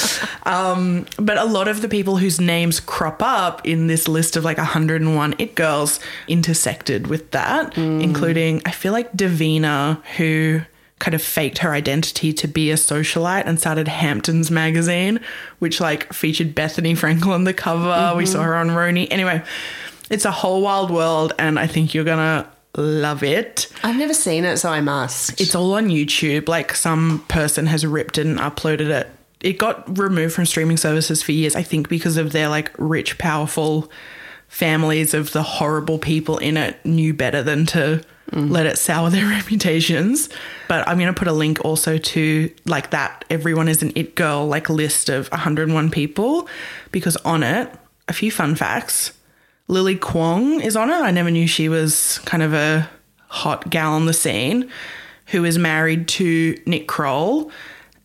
Um, but a lot of the people whose names crop up in this list of like 101 It Girls intersected with that, including, I feel like Davina, who kind of faked her identity to be a socialite and started Hamptons magazine, which like featured Bethenny Frankel on the cover. We saw her on Roni. Anyway, it's a whole wild world, and I think you're gonna love it. I've never seen it, so I must. It's all on YouTube. Like some person has ripped it and uploaded it. It got removed from streaming services for years, I think, because of their like rich, powerful families of the horrible people in it knew better than to mm. let it sour <laughs> their reputations. But I'm going to put a link also to like that everyone is an it girl like list of 101 people because on it, a few fun facts. Lily Kwong is on it. I never knew she was kind of a hot gal on the scene who is married to Nick Kroll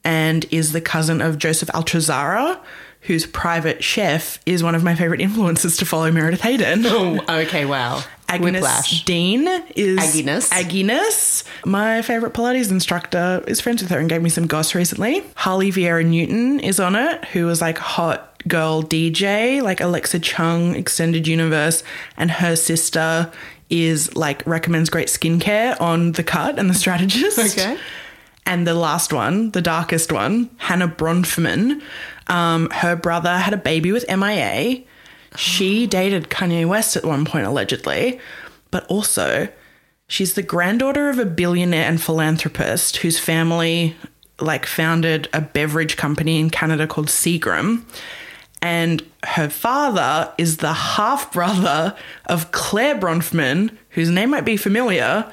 and is the cousin of Joseph Altuzarra, whose private chef is one of my favorite <laughs> influences to follow Meredith Hayden. <laughs> oh, okay, wow. Agnes Whiplash. Dean is Agnes. Agnes. My favorite Pilates instructor is friends with her and gave me some goss recently. Harley Viera Newton is on it, who was like hot girl DJ, like Alexa Chung, Extended Universe, and her sister is like recommends great skincare on the cut and the strategist. Okay. And the last one, the darkest one, Hannah Bronfman. Um, her brother had a baby with MIA. She dated Kanye West at one point, allegedly. But also, she's the granddaughter of a billionaire and philanthropist whose family like founded a beverage company in Canada called Seagram. And her father is the half brother of Clare Bronfman, whose name might be familiar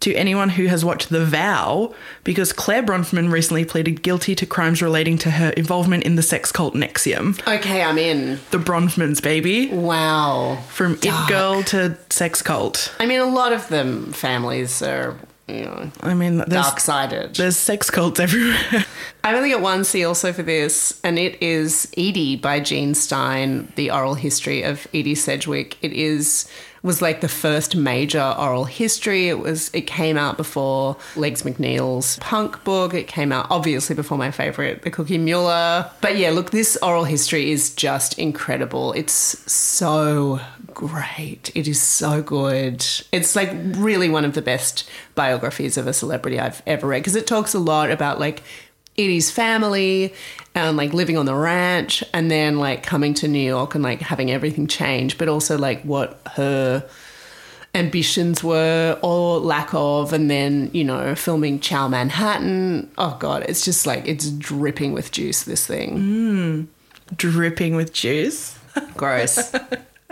to anyone who has watched The Vow, because Clare Bronfman recently pleaded guilty to crimes relating to her involvement in the sex cult NXIVM. Okay, I'm in. The Bronfmans, baby. Wow. From It Girl to Sex Cult. I mean, a lot of them families are you know, I mean, there's, dark sided. there's sex cults everywhere. I've only got one C also for this, and it is Edie by Jean Stein, the oral history of Edie Sedgwick. It is was like the first major oral history. It was it came out before Legs McNeil's punk book. It came out obviously before my favorite, The Cookie Mueller. But yeah, look, this oral history is just incredible. It's so great. It is so good. It's like really one of the best biographies of a celebrity I've ever read because it talks a lot about like Edie's family and like living on the ranch and then like coming to New York and like having everything change, but also like what her ambitions were or lack of, and then, you know, filming Ciao Manhattan. Oh God, it's just like it's dripping with juice, this thing. Mm. Dripping with juice. <laughs> Gross.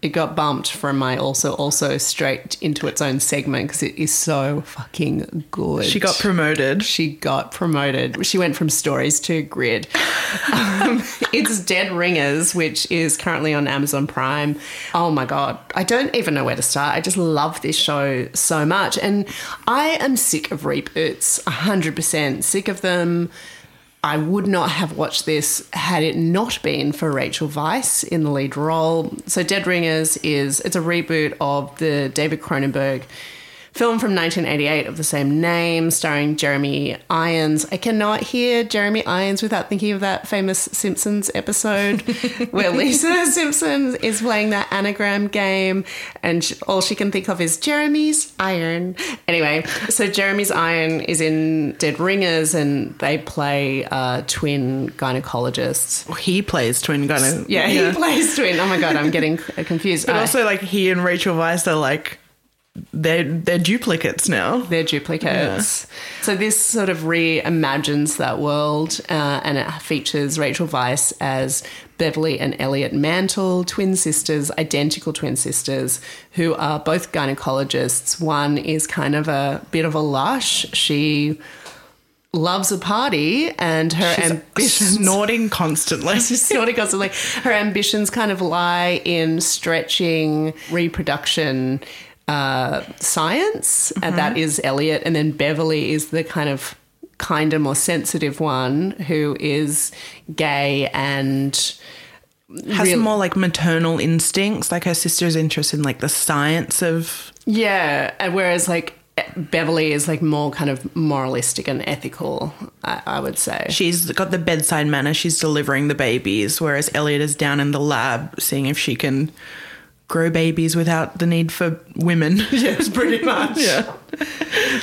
It got bumped from my also also straight into its own segment because it is so fucking good. She got promoted. She got promoted. She went from stories to grid. <laughs> um, it's Dead Ringers, which is currently on Amazon Prime. Oh my God. I don't even know where to start. I just love this show so much. And I am sick of reboots, 100% sick of them. I would not have watched this had it not been for Rachel Weisz in the lead role. So Dead Ringers is it's a reboot of the David Cronenberg film from 1988 of the same name, starring Jeremy Irons. I cannot hear Jeremy Irons without thinking of that famous Simpsons episode <laughs> where Lisa Simpson is playing that anagram game, and sh all she can think of is Jeremy's iron. Anyway, so Jeremy's iron is in Dead Ringers, and they play uh, twin gynecologists. He plays twin gyno. Yeah, he plays twin. Oh my god, I'm getting confused. But also, like, he and Rachel Weisz are like, they're, they're duplicates now. They're duplicates. So this sort of reimagines that world, uh, and it features Rachel Weisz as Beverly and Elliot Mantle, twin sisters, identical twin sisters, who are both gynecologists. One is kind of a bit of a lush. She loves a party, and her She's ambitions. snorting constantly. <laughs> She's snorting constantly. Her ambitions kind of lie in stretching reproduction uh, science, and that is Elliot, and then Beverly is the kind of kinder, more sensitive one who is gay and Has real- more like maternal instincts. Like her sister's interest in like the science of. yeah, and whereas like Beverly is like more kind of moralistic and ethical. I, I would say. She's got the bedside manner. She's delivering the babies, whereas Elliot is down in the lab seeing if she can grow babies without the need for women. <laughs> Yes, pretty <laughs> much. yeah.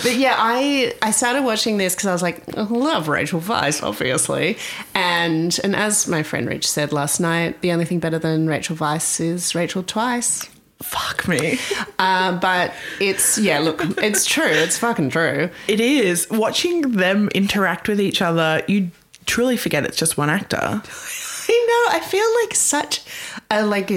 But yeah, I I started watching this because I was like, I love Rachel Weisz, obviously, and and as my friend Rich said last night, the only thing better than Rachel Weisz is Rachel Twice. Fuck me. Uh, but it's yeah, look, it's true, it's fucking true. It is. Watching them interact with each other, you truly forget it's just one actor. <laughs> I know. I feel like such a like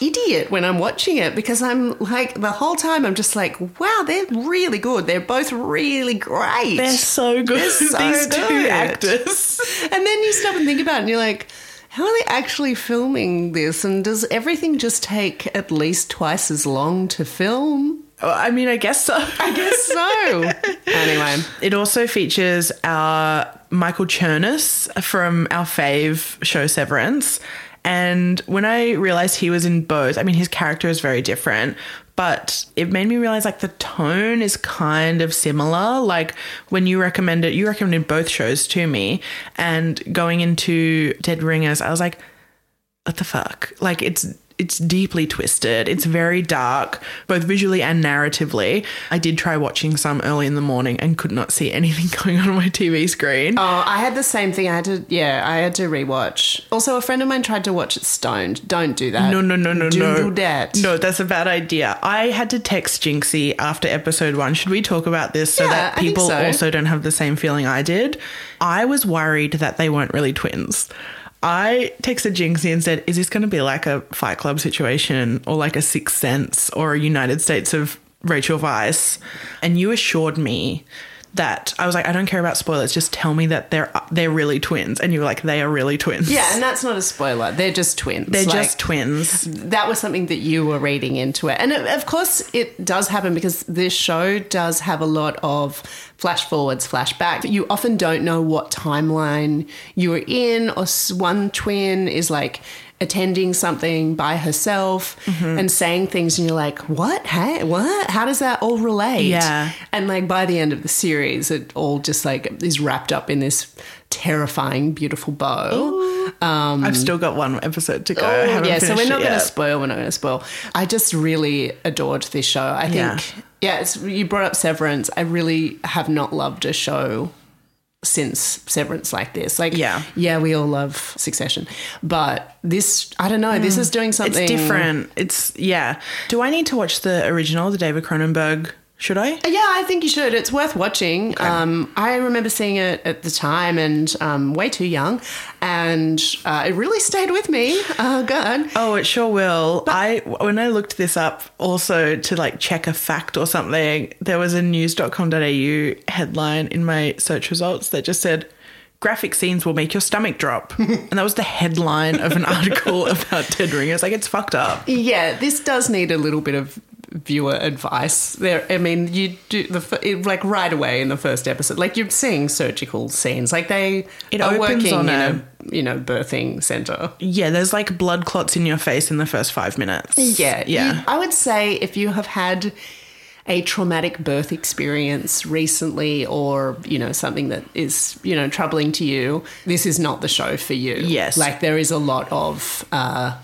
idiot when I'm watching it because I'm like the whole time I'm just like, wow, they're really good. They're both really great. They're so good. They're <laughs> so These two actors. <laughs> And then you stop and think about it and you're like, how are they actually filming this? And does everything just take at least twice as long to film? I mean, I guess so. I guess so. <laughs> anyway, It also features our Michael Chernus from our fave show Severance. And when I realized he was in both, I mean, his character is very different, but it made me realize like the tone is kind of similar. Like when you recommended, you recommended both shows to me, and going into Dead Ringers, I was like, what the fuck? Like it's it's deeply twisted. It's very dark, both visually and narratively. I did try watching some early in the morning and could not see anything <laughs> going on on my TV screen. oh, I had the same thing. I had to, yeah, I had to rewatch. Also, a friend of mine tried to watch it stoned. Don't do that. No, no, no, no, do no. do that. No, that's a bad idea. I had to text Jinxie after episode one. Should we talk about this so Yeah, that people so. also don't have the same feeling I did? I was worried that they weren't really twins. I texted Jinxie and said, Is this going to be like a Fight Club situation or like a Sixth Sense or a United States of Rachel Weisz? And you assured me that I was like, I don't care about spoilers. Just tell me that they're they're really twins. And you were like, they are really twins. Yeah, and that's not a spoiler. They're just twins. they're Like, just twins. that was something that you were reading into it. And it, of course, it does happen because this show does have a lot of flash forwards, flashback. You often don't know what timeline you are in, or one twin is like attending something by herself Mm-hmm. and saying things, and you're like, what? Hey, what? How does that all relate? Yeah. And like by the end of the series, it all just like is wrapped up in this terrifying, beautiful bow. Um, I've still got one episode to go. Oh, yeah, so we're not going to spoil. We're not going to spoil. I just really adored this show. I think, Yeah. yeah, it's, you brought up Severance. I really have not loved a show since Severance like this. Like, Yeah. yeah, we all love Succession, but this, I don't know, this is doing something Mm. It's different. It's yeah. Do I need to watch the original, the David Cronenberg? Should I? Yeah, I think you should. It's worth watching. Um, I remember seeing it at the time and um, way too young, and uh, it really stayed with me. <laughs> Oh God. Oh, it sure will. I when I looked this up also to like check a fact or something, there was a news.com.au headline in my search results that just said graphic scenes will make your stomach drop. <laughs> and that was the headline of an article <laughs> about Dead Ringers. Like it's fucked up. Yeah, this does need a little bit of viewer advice. There, I mean, you do the it, like right away in the first episode, like you're seeing surgical scenes, like they It are opens working on in a- a you know birthing center. Yeah, there's like blood clots in your face in the first five minutes. Yeah, Yeah. You- I would say if you have had a traumatic birth experience recently or you know something that is you know troubling to you this is not the show for you Yes. like there is a lot of uh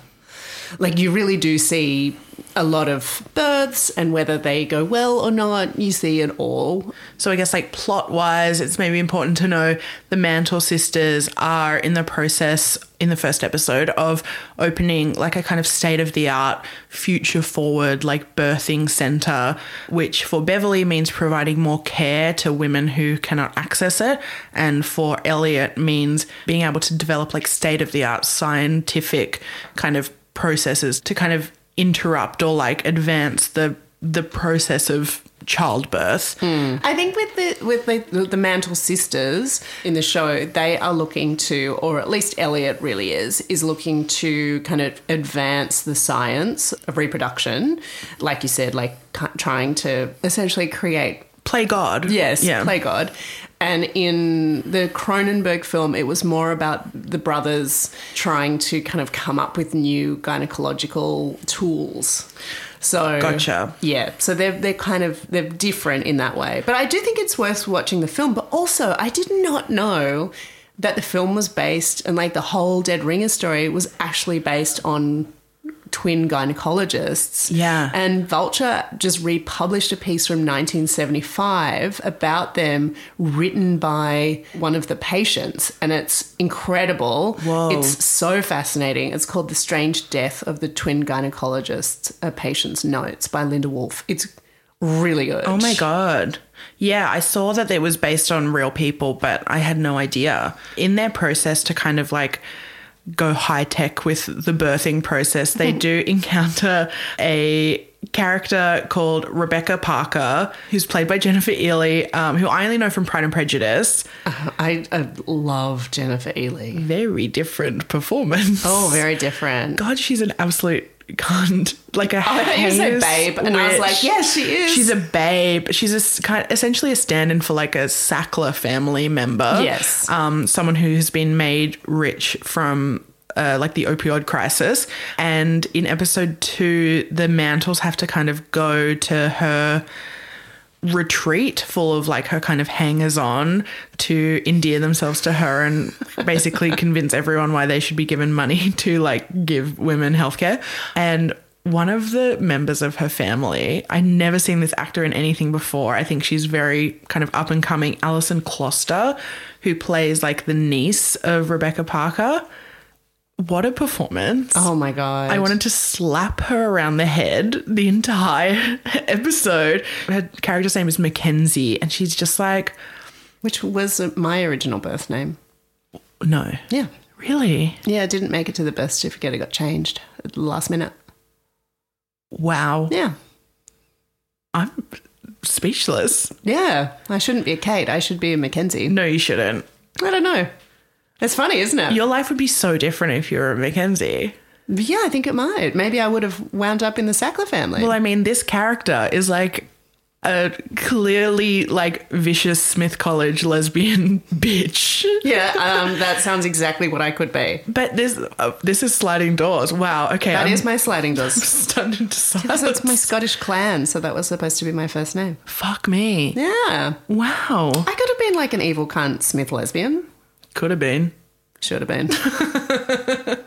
like you really do see a lot of births and whether they go well or not you see it all. So I guess like plot wise, it's maybe important to know the Mantle sisters are in the process in the first episode of opening like a kind of state of the art, future forward like birthing center, which for Beverly means providing more care to women who cannot access it, and for Elliot means being able to develop like state of the art scientific kind of processes to kind of interrupt or like advance the the process of childbirth. Hmm. I think with the with the, the Mantle sisters in the show, they are looking to, or at least Elliot really is, is looking to kind of advance the science of reproduction, like you said, like trying to essentially create Play God. Yes, Yeah. play God. And in the Cronenberg film, it was more about the brothers trying to kind of come up with new gynecological tools. So Gotcha. Yeah, so they're they're kind of they're different in that way. But I do think it's worth watching the film. But also, I did not know that the film was based and like the whole Dead Ringer story was actually based on twin gynecologists. Yeah. And Vulture just republished a piece from 1975 about them written by one of the patients. And it's incredible. Whoa. It's so fascinating. It's called The Strange Death of the Twin Gynecologists, A Patient's Notes by Linda Wolfe. It's really good. Oh my god. Yeah, I saw that it was based on real people, but I had no idea. In their process to kind of like go high tech with the birthing process, they do encounter a character called Rebecca Parker, who's played by Jennifer Ehle, um, who I only know from Pride and Prejudice. I, I love Jennifer Ehle. Very different performance. Oh, very different. God, she's an absolute cunt, like a Oh, I thought you said babe, and I was like, yes, she is. She's a babe. She's a kind essentially a stand-in for like a Sackler family member. Yes. um, someone who has been made rich from. Uh, like the opioid crisis. And in episode two, the mantles have to kind of go to her retreat full of like her kind of hangers on to endear themselves to her and basically <laughs> convince everyone why they should be given money <laughs> to like give women healthcare. And one of the members of her family, I'd never seen this actor in anything before. I think she's very kind of up and coming. Alison Kloster, who plays like the niece of Rebecca Parker. What a performance. Oh my god! I wanted to slap her around the head the entire <laughs> episode. Her character's name is Mackenzie, and she's just like, which was my original birth name. no. Yeah, Really? yeah. I didn't make it to the birth certificate. It got changed at the last minute. Wow. Yeah, I'm speechless. yeah. I shouldn't be a Kate. I should be a Mackenzie. No, you shouldn't. I don't know. It's funny, isn't it? Your life would be so different if you were a Mackenzie. yeah, I think it might. Maybe I would have wound up in the Sackler family. Well, I mean, this character is like a clearly like vicious Smith College lesbian <laughs> bitch. yeah, um, that sounds exactly what I could be. But this uh, this is sliding doors. Wow. Okay. That I'm is my sliding <laughs> doors. I'm stunned into silence. Also, it's my Scottish clan, so that was supposed to be my first name. Fuck me. Yeah. Wow. I could have been like an evil cunt Smith lesbian. Could have been. Should have been. <laughs>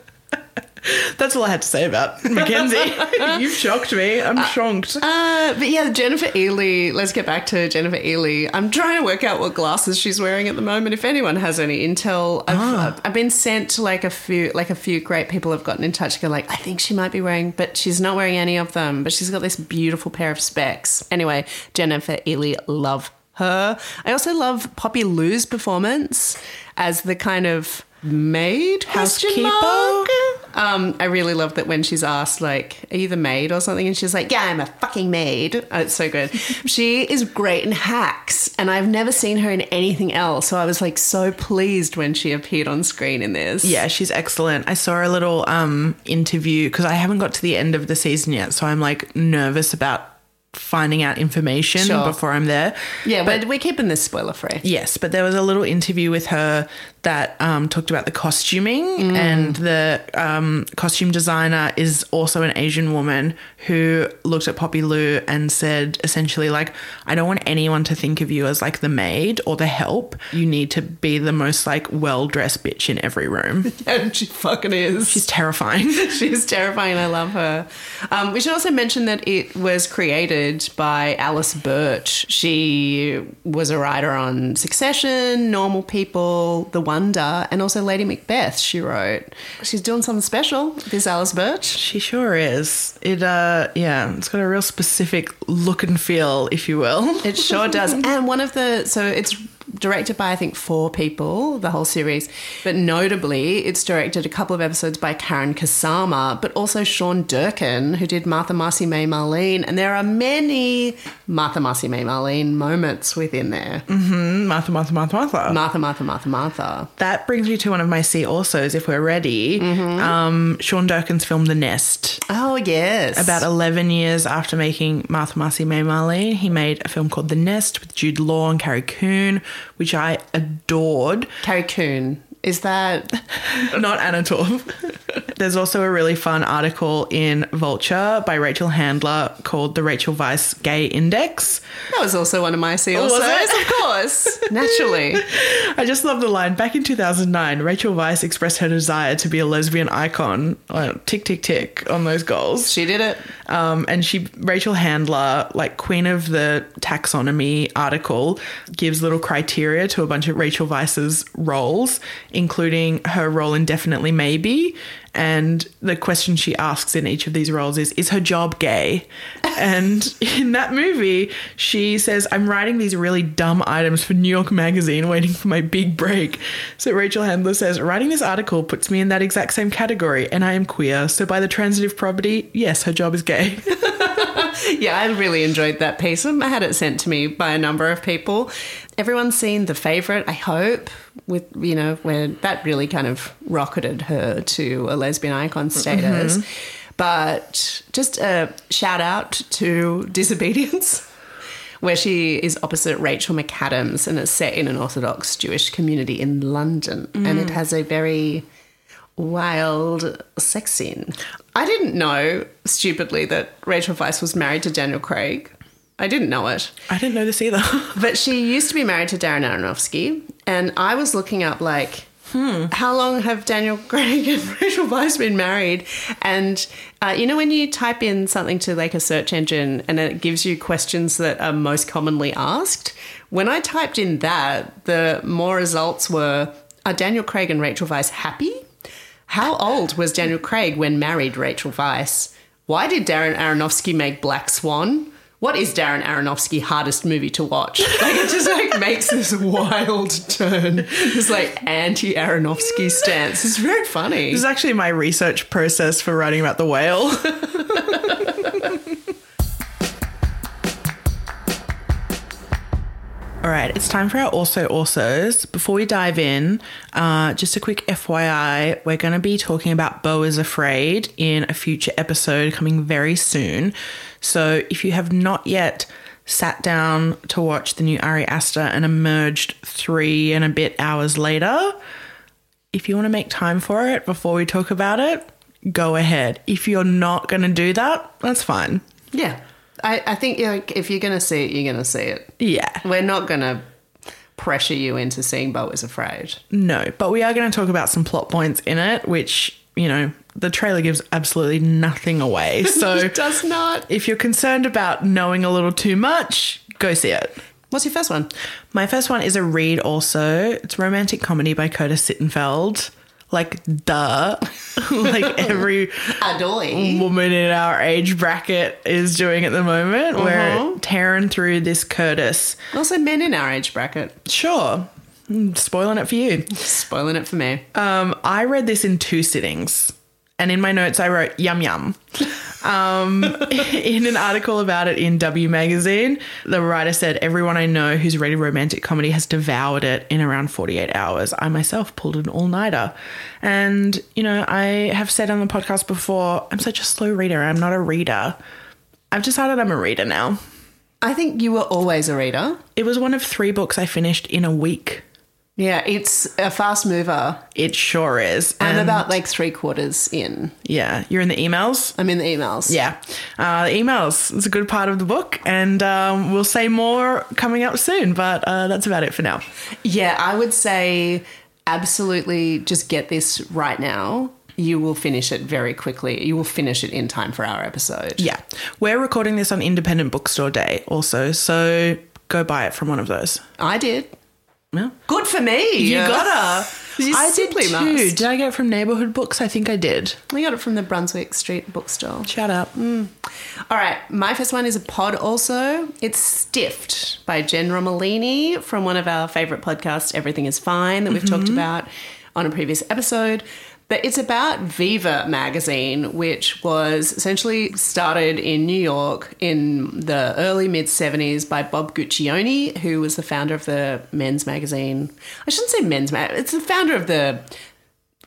That's all I had to say about <laughs> Mackenzie. You've shocked me. I'm shocked. Uh, but yeah, Jennifer Ehle. Let's get back to Jennifer Ehle. I'm trying to work out what glasses she's wearing at the moment. If anyone has any intel, I've, I've been sent to like a few, like a few great people have gotten in touch. Go like, I think she might be wearing, but she's not wearing any of them. But she's got this beautiful pair of specs. Anyway, Jennifer Ehle, love her. I also love Poppy Liu's performance as the kind of maid Housekeeper? Um, I really love that when she's asked, like, are you the maid or something? And she's like, yeah, I'm a fucking maid. Oh, it's so good. <laughs> she is great in hacks, and I've never seen her in anything else. So I was like so pleased when she appeared on screen in this. yeah, she's excellent. I saw a little um interview because I haven't got to the end of the season yet, so I'm like nervous about finding out information Sure. before I'm there. Yeah, but we're keeping this spoiler free. Yes, but there was a little interview with her that um, talked about the costuming, Mm. and the um, costume designer is also an Asian woman who looked at Poppy Liu and said essentially, like, I don't want anyone to think of you as like the maid or the help. You need to be the most like well dressed bitch in every room. <laughs> And she fucking is. She's terrifying. <laughs> She's terrifying. I love her. Um, we should also mention that it was created by Alice Birch. She was a writer on Succession, Normal People, The Wonder, and also Lady Macbeth. She wrote. She's doing something special. This Alice Birch. She sure is. It uh yeah, it's got a real specific look and feel, if you will. It sure does. <laughs> And one of the so it's directed by I think four people, the whole series. But notably, it's directed a couple of episodes by Karyn Kusama, but also Sean Durkin, who did Martha Marcy May Marlene. And there are many Martha Marcy May Marlene moments within there. Martha, Martha, Martha, Martha. Martha, Martha, Martha, Martha. That brings me to one of my C alsos, if we're ready. Mm-hmm. Um, Sean Durkin's film The Nest. Oh yes. About 11 years after making Martha Marcy May Marlene, he made a film called The Nest with Jude Law and Carrie Coon, which I adored. Carrie Coon. Is that <laughs> Not Anna Torv. <laughs> There's also a really fun article in Vulture by Rachel Handler called The Rachel Weisz Gay Index. that was also one of my also, of course. <laughs> Naturally. I just love the line. Back in 2009, Rachel Weisz expressed her desire to be a lesbian icon. Uh, tick, tick, tick on those goals. She did it. Um, and she, Rachel Handler, like queen of the taxonomy article, gives little criteria to a bunch of Rachel Weisz's roles, including her role in Definitely Maybe. And the question she asks in each of these roles is, is her job gay? and in that movie, she says, I'm writing these really dumb items for New York Magazine, waiting for my big break. So Rachel Handler says, writing this article puts me in that exact same category, and I am queer. So by the transitive property, yes, her job is gay. <laughs> <laughs> Yeah, I really enjoyed that piece. I had it sent to me by a number of people. Everyone's seen The Favourite, I hope, with, you know, where that really kind of rocketed her to a lesbian icon mm-hmm. status. But just a shout out to <laughs> Disobedience, where she is opposite Rachel McAdams and it's set in an Orthodox Jewish community in London. And it mm. has a very wild sex scene. I didn't know, stupidly, that Rachel Weisz was married to Daniel Craig. I didn't know it. I didn't know this either. <laughs> But she used to be married to Darren Aronofsky, and I was looking up like, hmm, how long have Daniel <laughs> Craig and Rachel Weisz been married? And uh, you know when you type in something to like a search engine and it gives you questions that are most commonly asked. When I typed in that, the more results were: Are Daniel Craig and Rachel Weisz happy? How old was Daniel Craig when married Rachel Weisz? Why did Darren Aronofsky make Black Swan? What is Darren Aronofsky hardest movie to watch? <laughs> Like it just like makes this wild turn, this like anti Aronofsky stance. It's very funny. This is actually my research process for writing about the whale. <laughs> All right, it's time for our also alsos. Before we dive in, uh, just a quick FYI, we're going to be talking about Beau is Afraid in a future episode coming very soon. So if you have not yet sat down to watch the new Ari Aster and emerged three and a bit hours later, if you want to make time for it before we talk about it, go ahead. If you're not going to do that, that's fine. yeah. I, I think like, if you're going to see it, you're going to see it. Yeah. We're not going to pressure you into seeing Beau is Afraid. No, but we are going to talk about some plot points in it, which, you know, the trailer gives absolutely nothing away. <laughs> So It does not. if you're concerned about knowing a little too much, go see it. What's your first one? My first one is a read also. It's a romantic comedy by Curtis Sittenfeld. Like, duh. <laughs> like every Adoy. woman in our age bracket is doing at the moment. We're tearing through this Curtis. Also, men in our age bracket. Sure. Mm, Spoiling it for you. Spoiling it for me. Um, I read this in two sittings. And in my notes, I wrote yum yum. Um, <laughs> in an article about it in W Magazine, the writer said, Everyone I know who's read a romantic comedy has devoured it in around 48 hours. I myself pulled an all nighter. And, you know, I have said on the podcast before, I'm such a slow reader. I'm not a reader. I've decided I'm a reader now. I think you were always a reader. It was one of three books I finished in a week. Yeah, it's a fast mover. It sure is. I'm And- about like three quarters in. Yeah, you're in the emails? I'm in the emails. Yeah, uh, the emails is a good part of the book, and um, we'll say more coming up soon. But uh, that's about it for now. Yeah, I would say absolutely just get this right now. You will finish it very quickly. You will finish it in time for our episode. Yeah, we're recording this on Independent Bookstore Day, also, so go buy it from one of those. I did. Yeah. Good for me. You gotta. <laughs> You I did too. must. Did I get it from Neighborhood Books? I think I did. We got it from the Brunswick Street bookstore. Shout out. Mm. All right, my first one is a pod also. It's Stiffed by Jenn Romolini from one of our favorite podcasts, Everything is Fine, that we've talked mm-hmm. about on a previous episode. But it's about Viva magazine, which was essentially started in New York in the early mid 70s by Bob Guccione, who was the founder of the men's magazine. I shouldn't say men's mag, it's the founder of the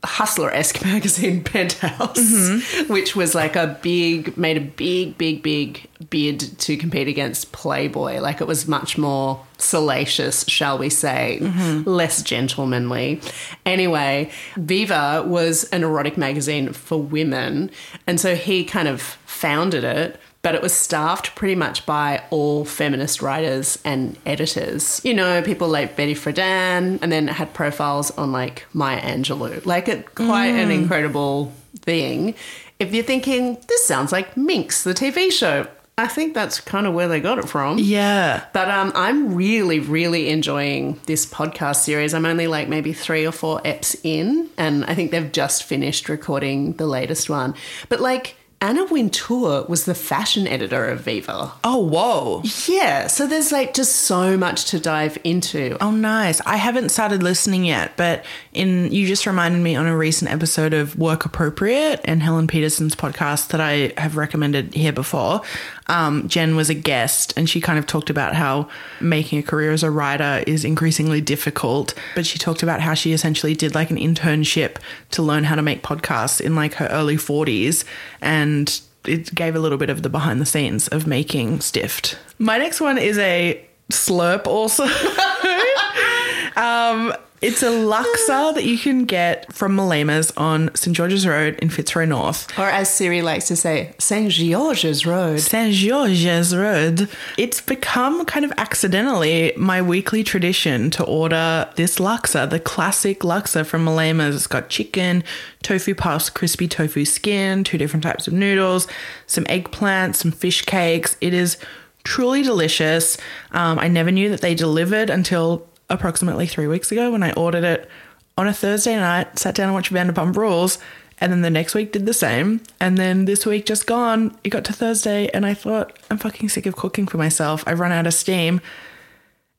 hustler esque <laughs> magazine Penthouse, mm-hmm. which was like a big, made a big, big, big bid to compete against Playboy. Like it was much more salacious, shall we say, mm-hmm. less gentlemanly. Anyway, Viva was an erotic magazine for women. And so he kind of founded it. But it was staffed pretty much by all feminist writers and editors. You know, people like Betty Friedan, and then it had profiles on like Maya Angelou. Like, it quite an incredible thing. If you're thinking, this sounds like Minx, the TV show, I think that's kind of where they got it from. Yeah. But um, I'm really, really enjoying this podcast series. I'm only like maybe three or four eps in, and I think they've just finished recording the latest one. But like, Anna Wintour was the fashion editor of Viva. Oh, whoa. Yeah, so there's like just so much to dive into. Oh, nice. I haven't started listening yet, but in you just reminded me on a recent episode of Work Appropriate Anne Helen Petersen's podcast that I have recommended here before. Um, Jenn was a guest, and she kind of talked about how making a career as a writer is increasingly difficult. But she talked about how she essentially did like an internship to learn how to make podcasts in like her early 40s and and it gave a little bit of the behind the scenes of making stiffed. My next one is a slurp also. <laughs> um, it's a laksa that you can get from Malaymas on St George's Road in Fitzroy North. Or as Siri likes to say, St. George's Road. St. George's Road. It's become kind of accidentally my weekly tradition to order this laksa, the classic laksa from Malaymas. It's got chicken, tofu puffs, crispy tofu skin, two different types of noodles, some eggplant, some fish cakes. It is truly delicious. Um, I never knew that they delivered until approximately three weeks ago when I ordered it on a Thursday night, sat down and watched Vanderpump Rules, and then the next week did the same. And then this week just gone, it got to Thursday, and I thought, I'm fucking sick of cooking for myself. I've run out of steam.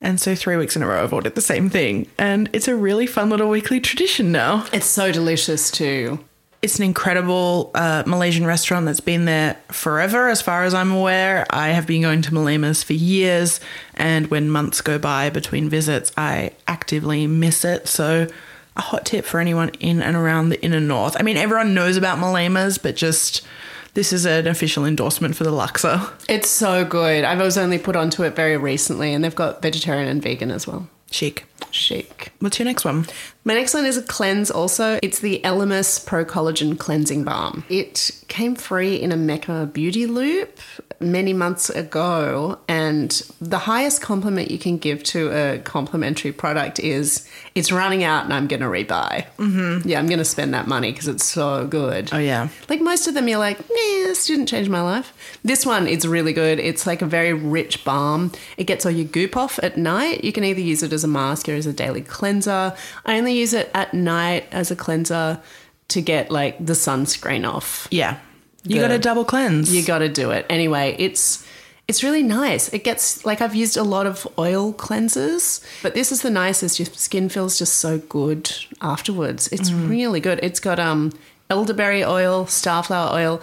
And so three weeks in a row, I've ordered the same thing. And it's a really fun little weekly tradition now. It's so delicious too. It's an incredible uh, Malaysian restaurant that's been there forever, as far as I'm aware. I have been going to Malaymas for years, and when months go by between visits, I actively miss it. So, a hot tip for anyone in and around the inner north. I mean, everyone knows about Malaymas, but just this is an official endorsement for the Laksa. It's so good. I was only put onto it very recently, and they've got vegetarian and vegan as well. Chic. Chic. What's your next one? My next one is a cleanse also. It's the Elemis Pro Collagen Cleansing Balm. It came free in a Mecca Beauty Loop many months ago, and the highest compliment you can give to a complimentary product is it's running out and I'm going to rebuy. Mm-hmm. Yeah, I'm going to spend that money because it's so good. Oh, yeah. Like most of them, you're like, nah, this didn't change my life. This one, it's really good. It's like a very rich balm. It gets all your goop off at night. You can either use it as a mask or as a daily cleanser. I only use it at night as a cleanser to get like the sunscreen off. Yeah. You got a double cleanse. You got to do it. Anyway, it's it's really nice. It gets like I've used a lot of oil cleansers, but this is the nicest. Your skin feels just so good afterwards. It's really good. It's got um elderberry oil, starflower oil,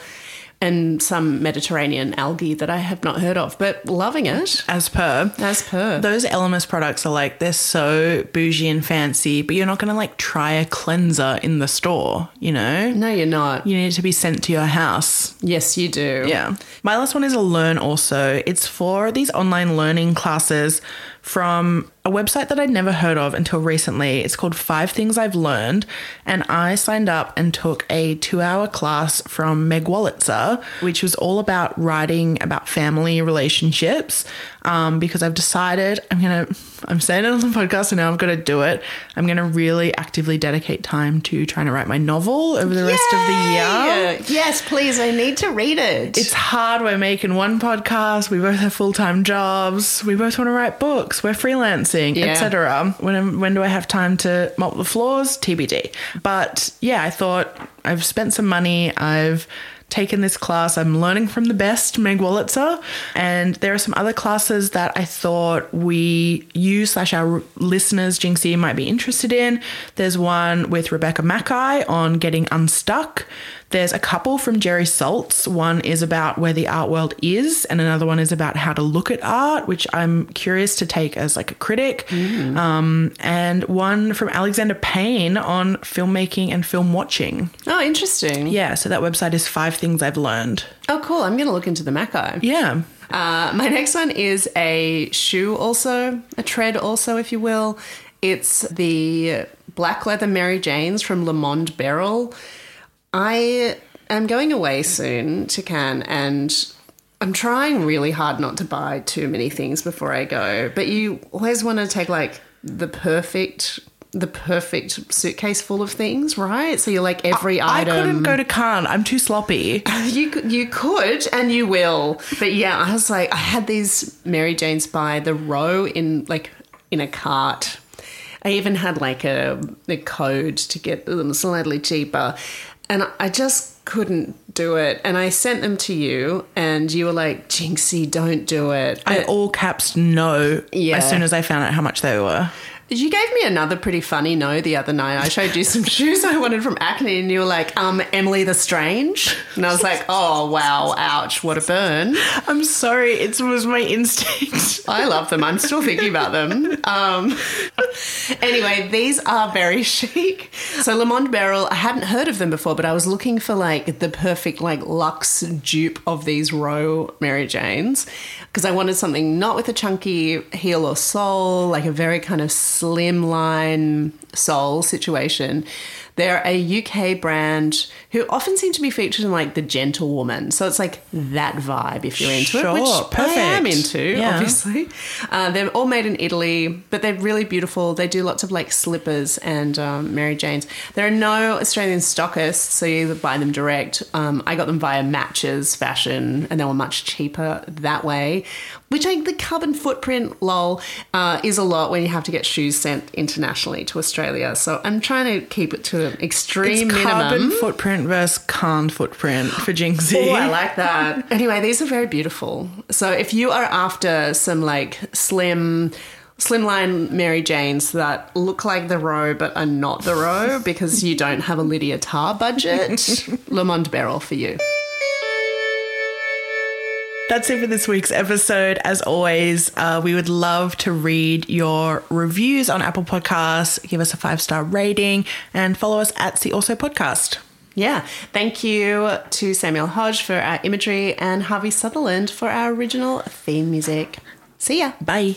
and some Mediterranean algae that I have not heard of, but loving it as per. as per. Those Elemis products are like they're so bougie and fancy, but you're not gonna like try a cleanser in the store, you know? no, you're not. You need it to be sent to your house. Yes, you do. Yeah. My last one is a learn also. It's for these online learning classes from a website that I'd never heard of until recently. It's called Five Things I've Learned. And I signed up and took a two hour class from Meg Wolitzer, which was all about writing about family relationships. Um, because I've decided I'm going to, I'm saying it on the podcast and now I've got to do it. I'm going to really actively dedicate time to trying to write my novel over the rest of the year. Yes, please. I need to read it. It's hard. We're making one podcast. We both have full time jobs. We both want to write books. We're freelancing, Yeah. etc. When when do I have time to mop the floors? TBD. But yeah, I thought I've spent some money. I've taken this class. I'm learning from the best, Meg Wolitzer. And there are some other classes that I thought we, you slash our listeners, Jinxie, might be interested in. There's one with Rebecca Makkai on getting unstuck. There's a couple from Jerry Saltz. One is about where the art world is, and another one is about how to look at art, which I'm curious to take as like a critic. Um, and one from Alexander Payne on filmmaking and film watching. oh, interesting. Yeah, so that website is Five Things I've Learned. Oh, cool. I'm going to look into the Makkai. Yeah. Uh, my next one is a shoe, also a tread, also if you will. It's the black leather Mary Janes from Le Monde Beryl. I am going away soon to Cannes, and I'm trying really hard not to buy too many things before I go. But you always want to take like the perfect. The perfect suitcase full of things, right? So you're like every I item. I couldn't go to Cannes. I'm too sloppy. <laughs> You could- you could and you will, but yeah, I was like, I had these Mary Janes by the row in like in a cart. I even had like a, a code to get them slightly cheaper, and I just couldn't do it. And I sent them to you, and you were like, "Jinxie, don't do it." I all caps no Yeah. as soon as I found out how much they were. You gave me another pretty funny no the other night. I showed you some <laughs> shoes I wanted from Acne, and you were like, um, Emily the Strange. And I was like, <laughs> oh, wow, ouch, what a burn. I'm sorry, it was my instinct. <laughs> I love them. I'm still thinking about them. Um, anyway, these are very chic. So Le Monde Beryl, I hadn't heard of them before, but I was looking for like the perfect like luxe dupe of these Row Mary Janes because I wanted something not with a chunky heel or sole, like a very kind of slimline sole situation. They're a UK brand who often seem to be featured in like the gentlewoman. So it's like that vibe if you're into Sure, it, which I am into, Yeah. obviously. Uh, they're all made in Italy, but they're really beautiful. They do lots of like slippers and um, Mary Janes. There are no Australian stockists, so you either buy them direct. Um, I got them via Matches Fashion, and they were much cheaper that way. Which I, think the carbon footprint, lol, uh, is a lot when you have to get shoes sent internationally to Australia. So I'm trying to keep it to an extreme It's minimum. carbon footprint versus can't footprint for Jinxie. Oh, I like that. <laughs> anyway, these are very beautiful. So if you are after some like slim, slimline Mary Janes that look like the row but are not the row because you don't have a Lydia Tár budget, <laughs> Le Monde Beryl for you. That's it for this week's episode. As always, uh, we would love to read your reviews on Apple Podcasts. Give us a five star rating and follow us at the Also Podcast. Yeah. Thank you to Samuel Hodge for our imagery and Harvey Sutherland for our original theme music. See ya. Bye.